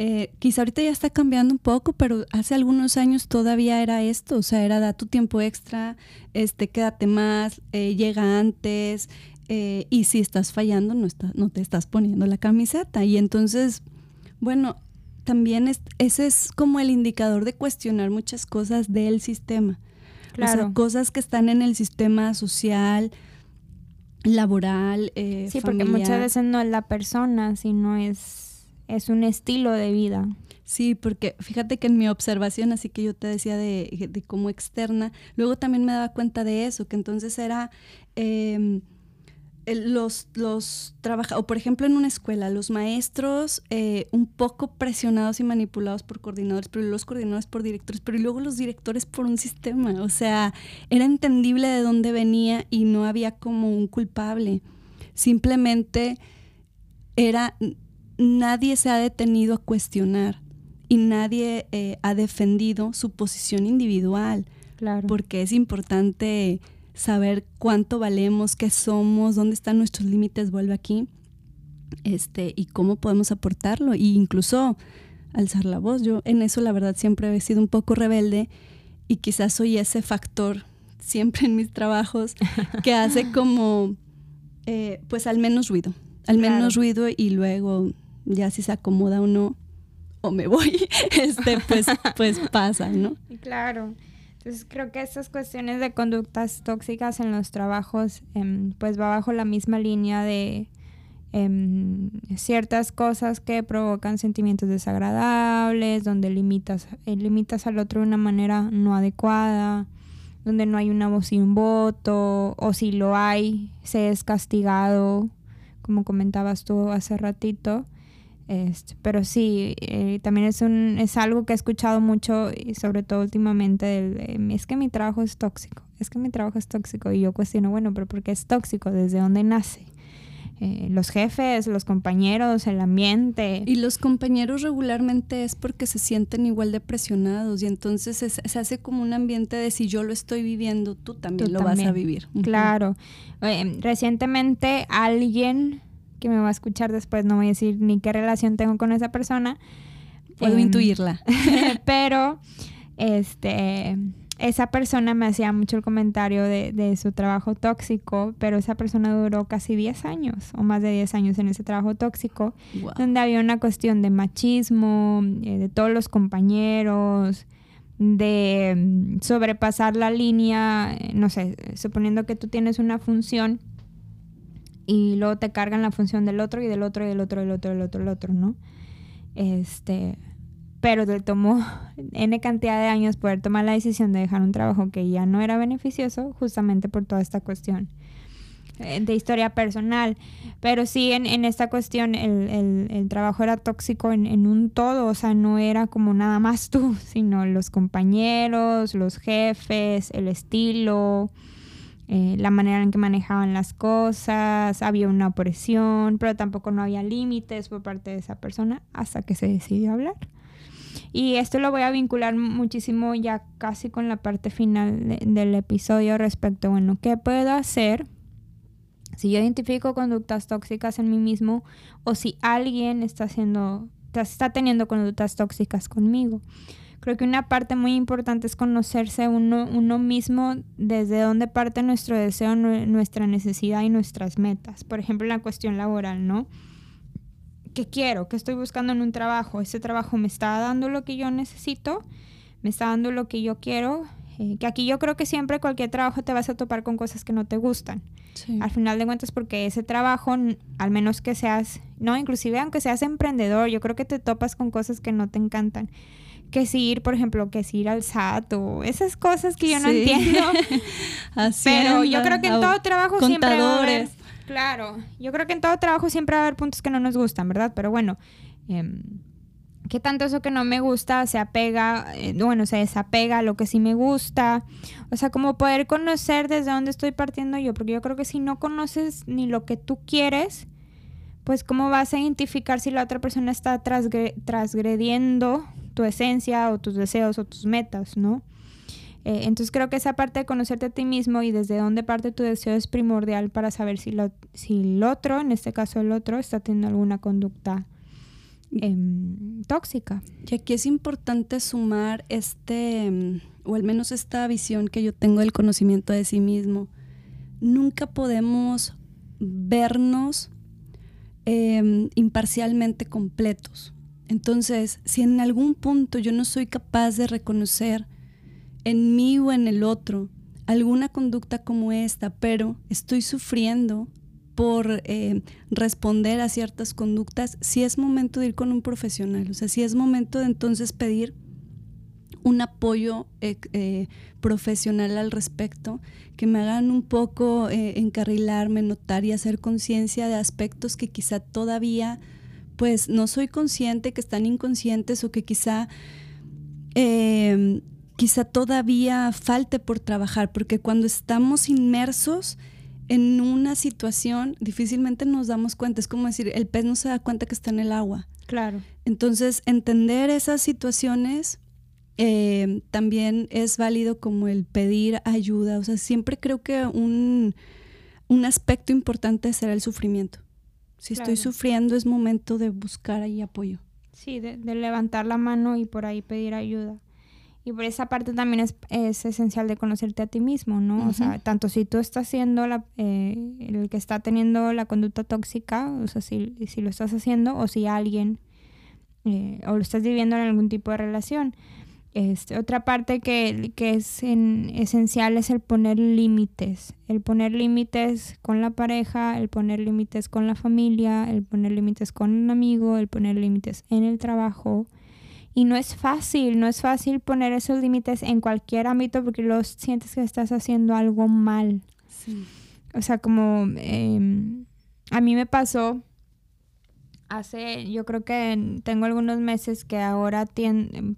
eh, quizá ahorita ya está cambiando un poco, pero hace algunos años todavía era esto, o sea, era da tu tiempo extra, este, quédate más, eh, llega antes, eh, y si estás fallando, no, está, no te estás poniendo la camiseta. Y entonces, bueno, también es, ese es como el indicador de cuestionar muchas cosas del sistema. Claro. O sea, cosas que están en el sistema social, laboral, eh, Sí, porque muchas veces no es la persona, sino es es un estilo de vida. Sí, porque fíjate que en mi observación, así que yo te decía de, de como externa, luego también me daba cuenta de eso, que entonces era em, los, los trabajadores, o por ejemplo en una escuela, los maestros eh, un poco presionados y manipulados por coordinadores, pero los coordinadores por directores, pero luego los directores por un sistema, o sea, era entendible de dónde venía y no había como un culpable, simplemente era nadie se ha detenido a cuestionar y nadie eh, ha defendido su posición individual. Claro. Porque es importante saber cuánto valemos, qué somos, dónde están nuestros límites, vuelve aquí, este, y cómo podemos aportarlo. Y incluso alzar la voz. Yo en eso la verdad siempre he sido un poco rebelde y quizás soy ese factor siempre en mis trabajos que hace como, eh, pues al menos ruido, al menos ruido y luego ya si se acomoda o no, o me voy, este, pues, pues pasa, ¿no? Claro. Entonces creo que estas cuestiones de conductas tóxicas en los trabajos, em, pues va bajo la misma línea de em, ciertas cosas que provocan sentimientos desagradables, donde limitas, eh, limitas al otro de una manera no adecuada, donde no hay una voz y un voto, o si lo hay, se es castigado, como comentabas tú hace ratito. Este, pero sí, eh, también es, un, es algo que he escuchado mucho y sobre todo últimamente, es que mi trabajo es tóxico, es que mi trabajo es tóxico y yo cuestiono, bueno, pero ¿por qué es tóxico? ¿Desde dónde nace? Eh, los jefes, los compañeros, el ambiente. Y los compañeros regularmente es porque se sienten igual de presionados y entonces se, hace como un ambiente de si yo lo estoy viviendo, tú también lo vas a vivir. Claro. Eh, recientemente alguien que me va a escuchar después, no voy a decir ni qué relación tengo con esa persona. Puedo em, intuirla. pero, este, esa persona me hacía mucho el comentario de, su trabajo tóxico, pero esa persona duró casi 10 años o más de 10 años en ese trabajo tóxico, donde había una cuestión de machismo, eh, de todos los compañeros, de mm, sobrepasar la línea, eh, no sé, suponiendo que tú tienes una función y luego te cargan la función del otro y del otro y del otro, del otro, del otro, del otro, ¿no? Este, pero te tomó N cantidad de años poder tomar la decisión de dejar un trabajo que ya no era beneficioso justamente por toda esta cuestión eh, de historia personal. Pero sí, en, en esta cuestión el, el, el, trabajo era tóxico en, en, un todo, o sea, no era como nada más tú, sino los compañeros, los jefes, el estilo, eh, la manera en que manejaban las cosas, había una opresión, pero tampoco no había límites por parte de esa persona hasta que se decidió hablar. Y esto lo voy a vincular muchísimo ya casi con la parte final del episodio respecto, bueno, ¿qué puedo hacer si yo identifico conductas tóxicas en mí mismo o si alguien está haciendo, está teniendo conductas tóxicas conmigo? Creo que una parte muy importante es conocerse uno, uno mismo desde dónde parte nuestro deseo, nuestra necesidad y nuestras metas. Por ejemplo, en la cuestión laboral, ¿no? ¿Qué quiero? ¿Qué estoy buscando en un trabajo? ¿Ese trabajo me está dando lo que yo necesito? ¿Me está dando lo que yo quiero? Eh, que aquí yo creo que siempre cualquier trabajo te vas a topar con cosas que no te gustan. Al final de cuentas, porque ese trabajo, al menos que seas, no, inclusive aunque seas emprendedor, yo creo que te topas con cosas que no te encantan que si ir, por ejemplo, que si ir al SAT o esas cosas que yo no entiendo. Pero yo creo que en todo trabajo siempre va a haber, claro, yo creo que en todo trabajo siempre va a haber puntos que no nos gustan, ¿verdad? Pero bueno, eh, ¿qué tanto eso que no me gusta se apega, eh, bueno, se desapega a lo que sí me gusta? O sea, como poder conocer desde dónde estoy partiendo yo, porque yo creo que si no conoces ni lo que tú quieres, pues cómo vas a identificar si la otra persona está transgrediendo tu esencia o tus deseos o tus metas, ¿no? Eh, entonces creo que esa parte de conocerte a ti mismo y desde dónde parte tu deseo es primordial para saber si, lo, si el otro, en este caso el otro, está teniendo alguna conducta em, tóxica. Y aquí es importante sumar este, mm, o al menos esta visión que yo tengo del conocimiento de sí mismo. Nunca podemos vernos em, imparcialmente completos. Entonces, si en algún punto yo no soy capaz de reconocer en mí o en el otro alguna conducta como esta, pero estoy sufriendo por eh, responder a ciertas conductas, si es momento de ir con un profesional, o sea, si es momento de entonces pedir un apoyo eh, eh, profesional al respecto, que me hagan un poco encarrilarme, notar y hacer conciencia de aspectos que quizá todavía pues no soy consciente, que están inconscientes o que quizá, em, quizá todavía falte por trabajar, porque cuando estamos inmersos en una situación, difícilmente nos damos cuenta. Es como decir, el pez no se da cuenta que está en el agua. Claro. Entonces, entender esas situaciones em, también es válido como el pedir ayuda. O sea, siempre creo que un, un aspecto importante será el sufrimiento. Si estoy sufriendo es momento de buscar ahí apoyo. Sí, de, levantar la mano y por ahí pedir ayuda. Y por esa parte también es, esencial de conocerte a ti mismo, ¿no? O sea, tanto si tú estás siendo la, eh, el que está teniendo la conducta tóxica, o sea, si, si lo estás haciendo, o si alguien, eh, o lo estás viviendo en algún tipo de relación. Este, otra parte que, es esencial es el poner límites. El poner límites con la pareja, el poner límites con la familia, el poner límites con un amigo, el poner límites en el trabajo. Y no es fácil, no es fácil poner esos límites en cualquier ámbito porque lo sientes que estás haciendo algo mal. O sea, como em, a mí me pasó hace, yo creo que tengo algunos meses que ahora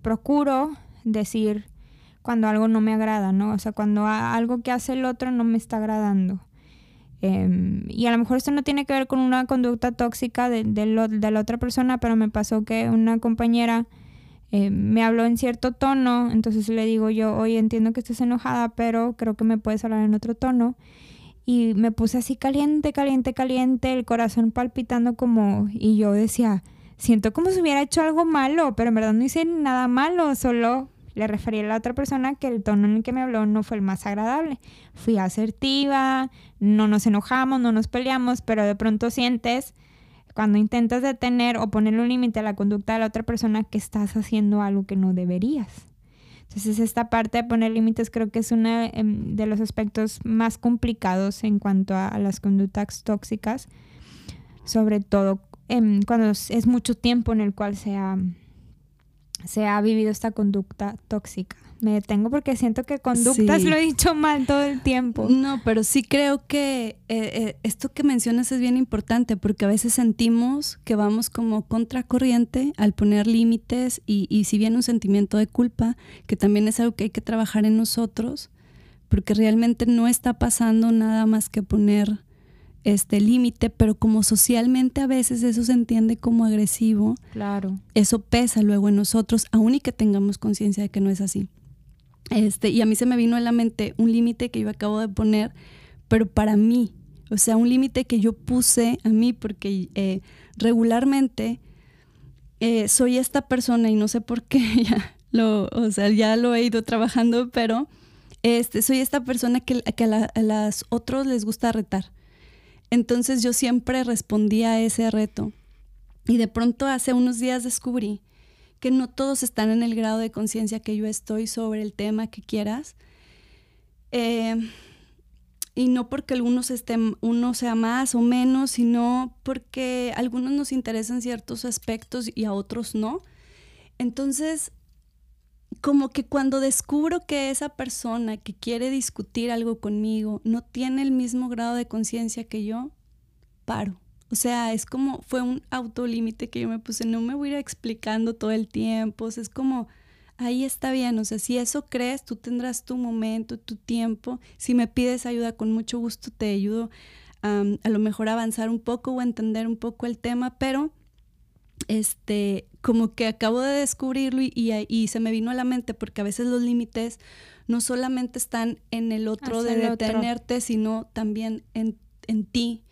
procuro decir cuando algo no me agrada, ¿no? O sea, cuando algo que hace el otro no me está agradando. Em, y a lo mejor esto no tiene que ver con una conducta tóxica de, de, la otra persona, pero me pasó que una compañera eh, me habló en cierto tono, entonces le digo yo, oye, entiendo que estés enojada, pero creo que me puedes hablar en otro tono y me puse así caliente, caliente, caliente, el corazón palpitando como, y yo decía, siento como si hubiera hecho algo malo, pero en verdad no hice nada malo, solo le referí a la otra persona que el tono en el que me habló no fue el más agradable. Fui asertiva, no nos enojamos, no nos peleamos, pero de pronto sientes cuando intentas detener o ponerle un límite a la conducta de la otra persona que estás haciendo algo que no deberías. Entonces esta parte de poner límites creo que es uno em, de los aspectos más complicados en cuanto a, las conductas tóxicas, sobre todo em, cuando es mucho tiempo en el cual se ha, se ha vivido esta conducta tóxica me detengo porque siento que conductas lo he dicho mal todo el tiempo. No, pero sí creo que eh, eh, esto que mencionas es bien importante porque a veces sentimos que vamos como contracorriente al poner límites y, y si bien un sentimiento de culpa, que también es algo que hay que trabajar en nosotros, porque realmente no está pasando nada más que poner este límite, pero como socialmente a veces eso se entiende como agresivo, claro. Eso pesa luego en nosotros, aun y que tengamos conciencia de que no es así. Este, y a mí se me vino a la mente un límite que yo acabo de poner, pero para mí, o sea, un límite que yo puse a mí porque eh, regularmente eh, soy esta persona y no sé por qué ya lo, o sea, ya lo he ido trabajando, pero este, soy esta persona que, que a, a las otros les gusta retar. Entonces yo siempre respondía a ese reto. Y de pronto hace unos días descubrí que no todos están en el grado de conciencia que yo estoy sobre el tema que quieras. Eh, y no porque algunos estén, uno sea más o menos, sino porque a algunos nos interesan ciertos aspectos y a otros no. Entonces, como que cuando descubro que esa persona que quiere discutir algo conmigo no tiene el mismo grado de conciencia que yo, paro. O sea, es como, fue un autolímite que yo me puse, no me voy a ir explicando todo el tiempo, o sea, es como, ahí está bien, o sea, si eso crees, tú tendrás tu momento, tu tiempo, si me pides ayuda, con mucho gusto te ayudo a lo mejor avanzar un poco o entender un poco el tema, pero este, como que acabo de descubrirlo y, y, se me vino a la mente, porque a veces los límites no solamente están en el otro de detenerte, sino también en, en ti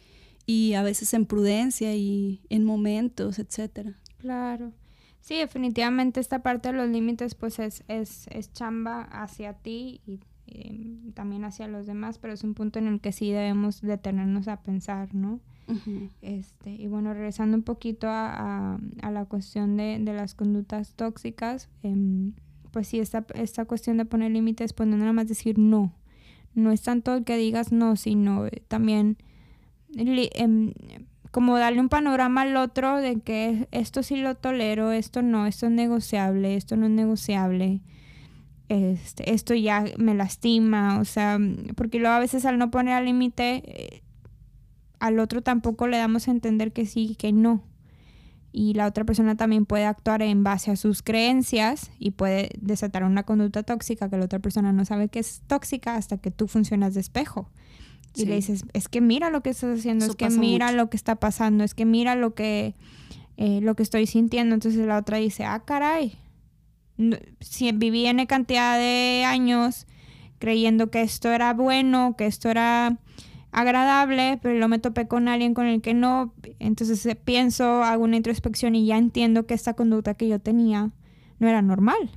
y a veces en prudencia y en momentos, etcétera. Claro. Sí, definitivamente esta parte de los límites pues es, es, es chamba hacia ti y, em, también hacia los demás, pero es un punto en el que sí debemos detenernos a pensar, ¿no? Este, y bueno, regresando un poquito a, a, la cuestión de, de, las conductas tóxicas, em, pues sí, esta, esta cuestión de poner límites, pues no nada más decir no. No es tanto el que digas no, sino eh, también em, como darle un panorama al otro de que esto sí lo tolero, esto no, esto es negociable, esto no es negociable. Este, esto ya me lastima, o sea, porque luego a veces al no poner al límite, eh, al otro tampoco le damos a entender que sí, que no. Y la otra persona también puede actuar en base a sus creencias y puede desatar una conducta tóxica que la otra persona no sabe que es tóxica hasta que tú funcionas de espejo. Y le dices, es que mira lo que estás haciendo, es que mira lo que está pasando, es que mira lo que, eh, lo que estoy sintiendo. Entonces la otra dice, ah, caray, si viví en cantidad de años creyendo que esto era bueno, que esto era agradable, pero luego me topé con alguien con el que no, entonces eh, pienso, hago una introspección y ya entiendo que esta conducta que yo tenía no era normal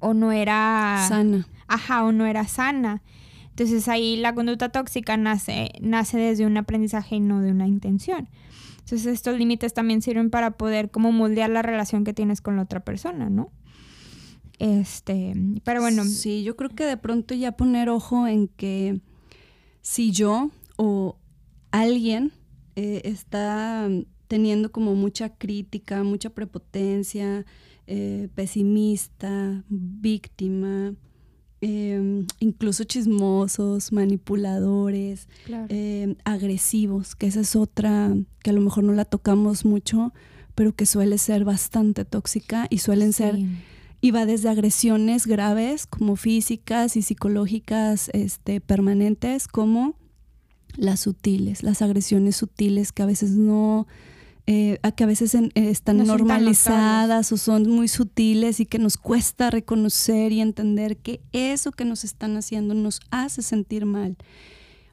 o no era sana. Ajá, o no era sana. Entonces ahí la conducta tóxica nace, nace desde un aprendizaje y no de una intención. Entonces estos límites también sirven para poder como moldear la relación que tienes con la otra persona, ¿no? Este, pero bueno. Sí, yo creo que de pronto ya poner ojo en que si yo o alguien eh, está teniendo como mucha crítica, mucha prepotencia, eh, pesimista, víctima, Em, incluso chismosos, manipuladores, em, agresivos, que esa es otra que a lo mejor no la tocamos mucho, pero que suele ser bastante tóxica y suelen ser, y va desde agresiones graves como físicas y psicológicas este, permanentes, como las sutiles, las agresiones sutiles que a veces no eh, a que a veces están normalizadas o son muy sutiles y que nos cuesta reconocer y entender que eso que nos están haciendo nos hace sentir mal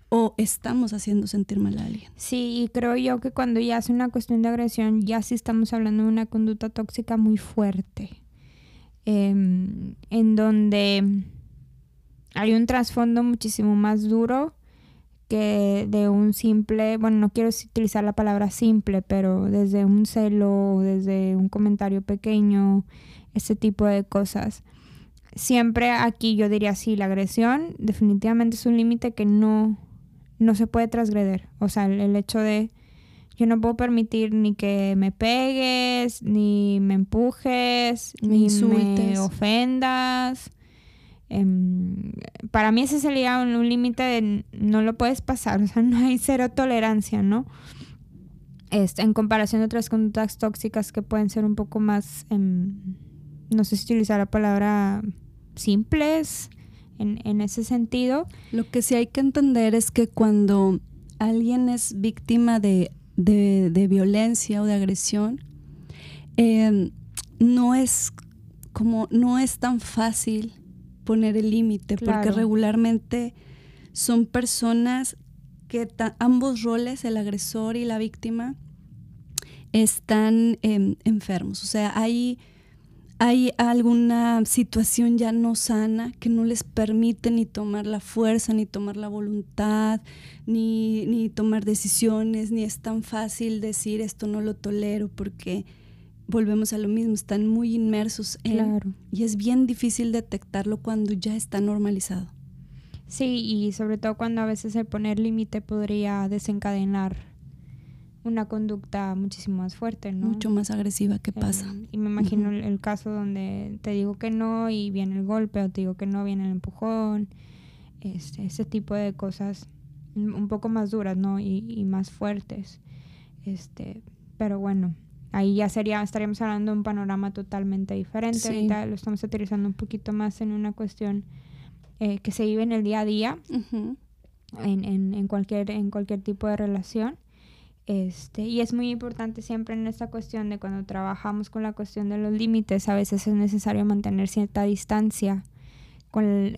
o estamos haciendo sentir mal a alguien. Sí, y creo yo que cuando ya es una cuestión de agresión, ya sí estamos hablando de una conducta tóxica muy fuerte, em, en donde hay un trasfondo muchísimo más duro que de un simple, bueno, no quiero utilizar la palabra simple, pero desde un celo, desde un comentario pequeño, ese tipo de cosas. Siempre aquí yo diría sí, la agresión definitivamente es un límite que no, no se puede transgreder. O sea, el, hecho de yo no puedo permitir ni que me pegues, ni me empujes, ni me ofendas. Em, para mí ese sería un, límite de no lo puedes pasar, o sea, no hay cero tolerancia, ¿no? Este, en comparación de otras conductas tóxicas que pueden ser un poco más, em, no sé si utilizar la palabra simples en, en, ese sentido. Lo que sí hay que entender es que cuando alguien es víctima de, de, de violencia o de agresión, em, no es como, no es tan fácil poner el límite, porque regularmente son personas que ambos roles, el agresor y la víctima, están em, enfermos. O sea, hay, hay alguna situación ya no sana que no les permite ni tomar la fuerza, ni tomar la voluntad, ni, ni tomar decisiones, ni es tan fácil decir esto no lo tolero porque volvemos a lo mismo, están muy inmersos en... Claro. Y es bien difícil detectarlo cuando ya está normalizado. Sí, y sobre todo cuando a veces el poner límite podría desencadenar una conducta muchísimo más fuerte, ¿no? Mucho más agresiva que pasa. y me imagino el, caso donde te digo que no y viene el golpe o te digo que no viene el empujón, este, ese tipo de cosas un poco más duras, ¿no? Y, y más fuertes. Este, pero bueno, ahí ya sería, estaríamos hablando de un panorama totalmente diferente. Ahorita lo estamos utilizando un poquito más en una cuestión eh, que se vive en el día a día, en, en, en, cualquier, en cualquier tipo de relación. Este, y es muy importante siempre en esta cuestión de cuando trabajamos con la cuestión de los límites, a veces es necesario mantener cierta distancia con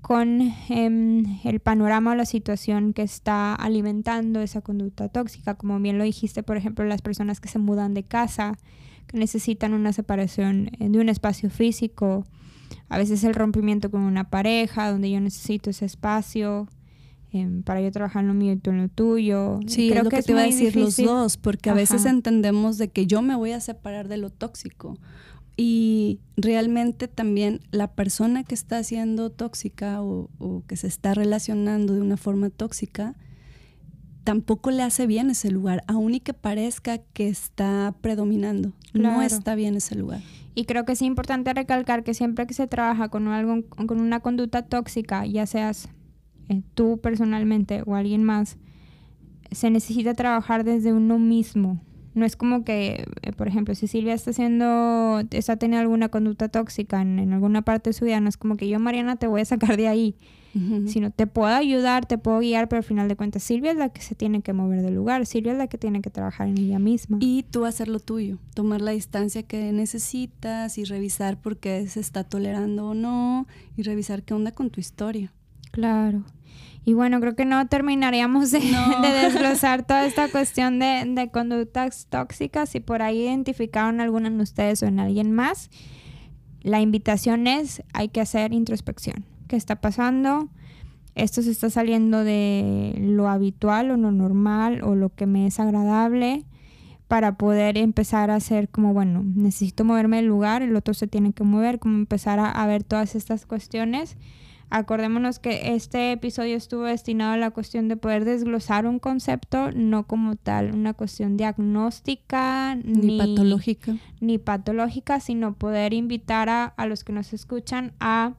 con em, el panorama o la situación que está alimentando esa conducta tóxica. Como bien lo dijiste, por ejemplo, las personas que se mudan de casa, que necesitan una separación eh, de un espacio físico, a veces el rompimiento con una pareja, donde yo necesito ese espacio. Em, para yo trabajar en lo mío y tú en lo tuyo. Sí, creo que, te iba a decir los dos, porque a veces entendemos de que yo me voy a separar de lo tóxico y realmente también la persona que está siendo tóxica o, que se está relacionando de una forma tóxica, tampoco le hace bien ese lugar, aun y que parezca que está predominando. No está bien ese lugar. Y creo que es importante recalcar que siempre que se trabaja con, algo, con una conducta tóxica, ya seas eh, tú personalmente o alguien más, se necesita trabajar desde uno mismo no es como que, eh, por ejemplo, si Silvia está haciendo, está teniendo alguna conducta tóxica en, alguna parte de su vida, no es como que yo, Mariana, te voy a sacar de ahí, sino te puedo ayudar, te puedo guiar, pero al final de cuentas Silvia es la que se tiene que mover del lugar, Silvia es la que tiene que trabajar en ella misma. Y tú hacer lo tuyo, tomar la distancia que necesitas y revisar por qué se está tolerando o no y revisar qué onda con tu historia. Claro. Y bueno, creo que no terminaríamos de, desglosar toda esta cuestión de, conductas tóxicas. Si por ahí identificaron alguna de ustedes o en alguien más, la invitación es, hay que hacer introspección. ¿Qué está pasando? Esto se está saliendo de lo habitual o lo normal o lo que me es agradable para poder empezar a hacer como, bueno, necesito moverme del lugar, el otro se tiene que mover, como empezar a ver todas estas cuestiones Acordémonos que este episodio estuvo destinado a la cuestión de poder desglosar un concepto, no como tal una cuestión diagnóstica ni, patológica. Ni patológica, sino poder invitar a, los que nos escuchan a,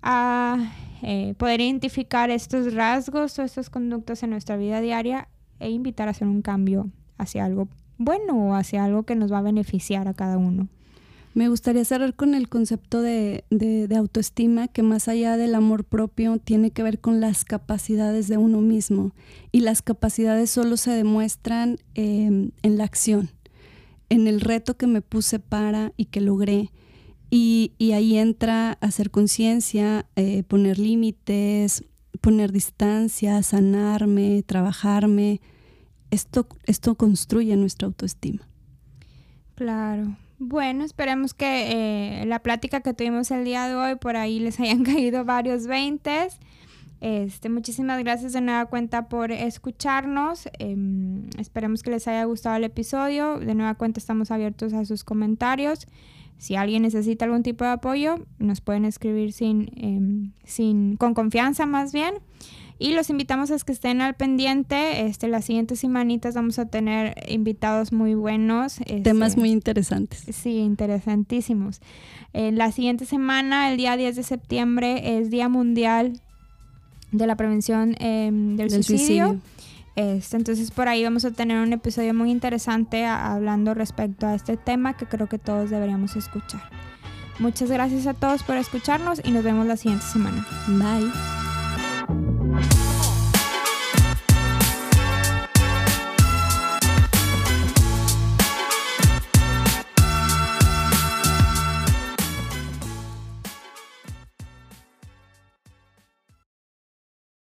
a eh, poder identificar estos rasgos o estas conductas en nuestra vida diaria e invitar a hacer un cambio hacia algo bueno o hacia algo que nos va a beneficiar a cada uno. Me gustaría cerrar con el concepto de, autoestima que más allá del amor propio tiene que ver con las capacidades de uno mismo y las capacidades solo se demuestran em, en la acción, en el reto que me puse para y que logré. Y, ahí entra hacer conciencia, eh, poner límites, poner distancia, sanarme, trabajarme. Esto, esto construye nuestra autoestima. Claro, bueno, esperemos que eh, la plática que tuvimos el día de hoy por ahí les hayan caído varios veintes. Este, muchísimas gracias de nueva cuenta por escucharnos. Em, esperemos que les haya gustado el episodio. De nueva cuenta estamos abiertos a sus comentarios. Si alguien necesita algún tipo de apoyo, nos pueden escribir sin, em, sin, con confianza más bien. Y los invitamos a que estén al pendiente. Este, las siguientes semanitas vamos a tener invitados muy buenos. Temas este, muy interesantes. Sí, interesantísimos. la siguiente semana, el día 10 de septiembre, es Día Mundial de la Prevención em, del, Suicidio. Este, entonces por ahí vamos a tener un episodio muy interesante hablando respecto a este tema que creo que todos deberíamos escuchar. Muchas gracias a todos por escucharnos y nos vemos la siguiente semana. Bye.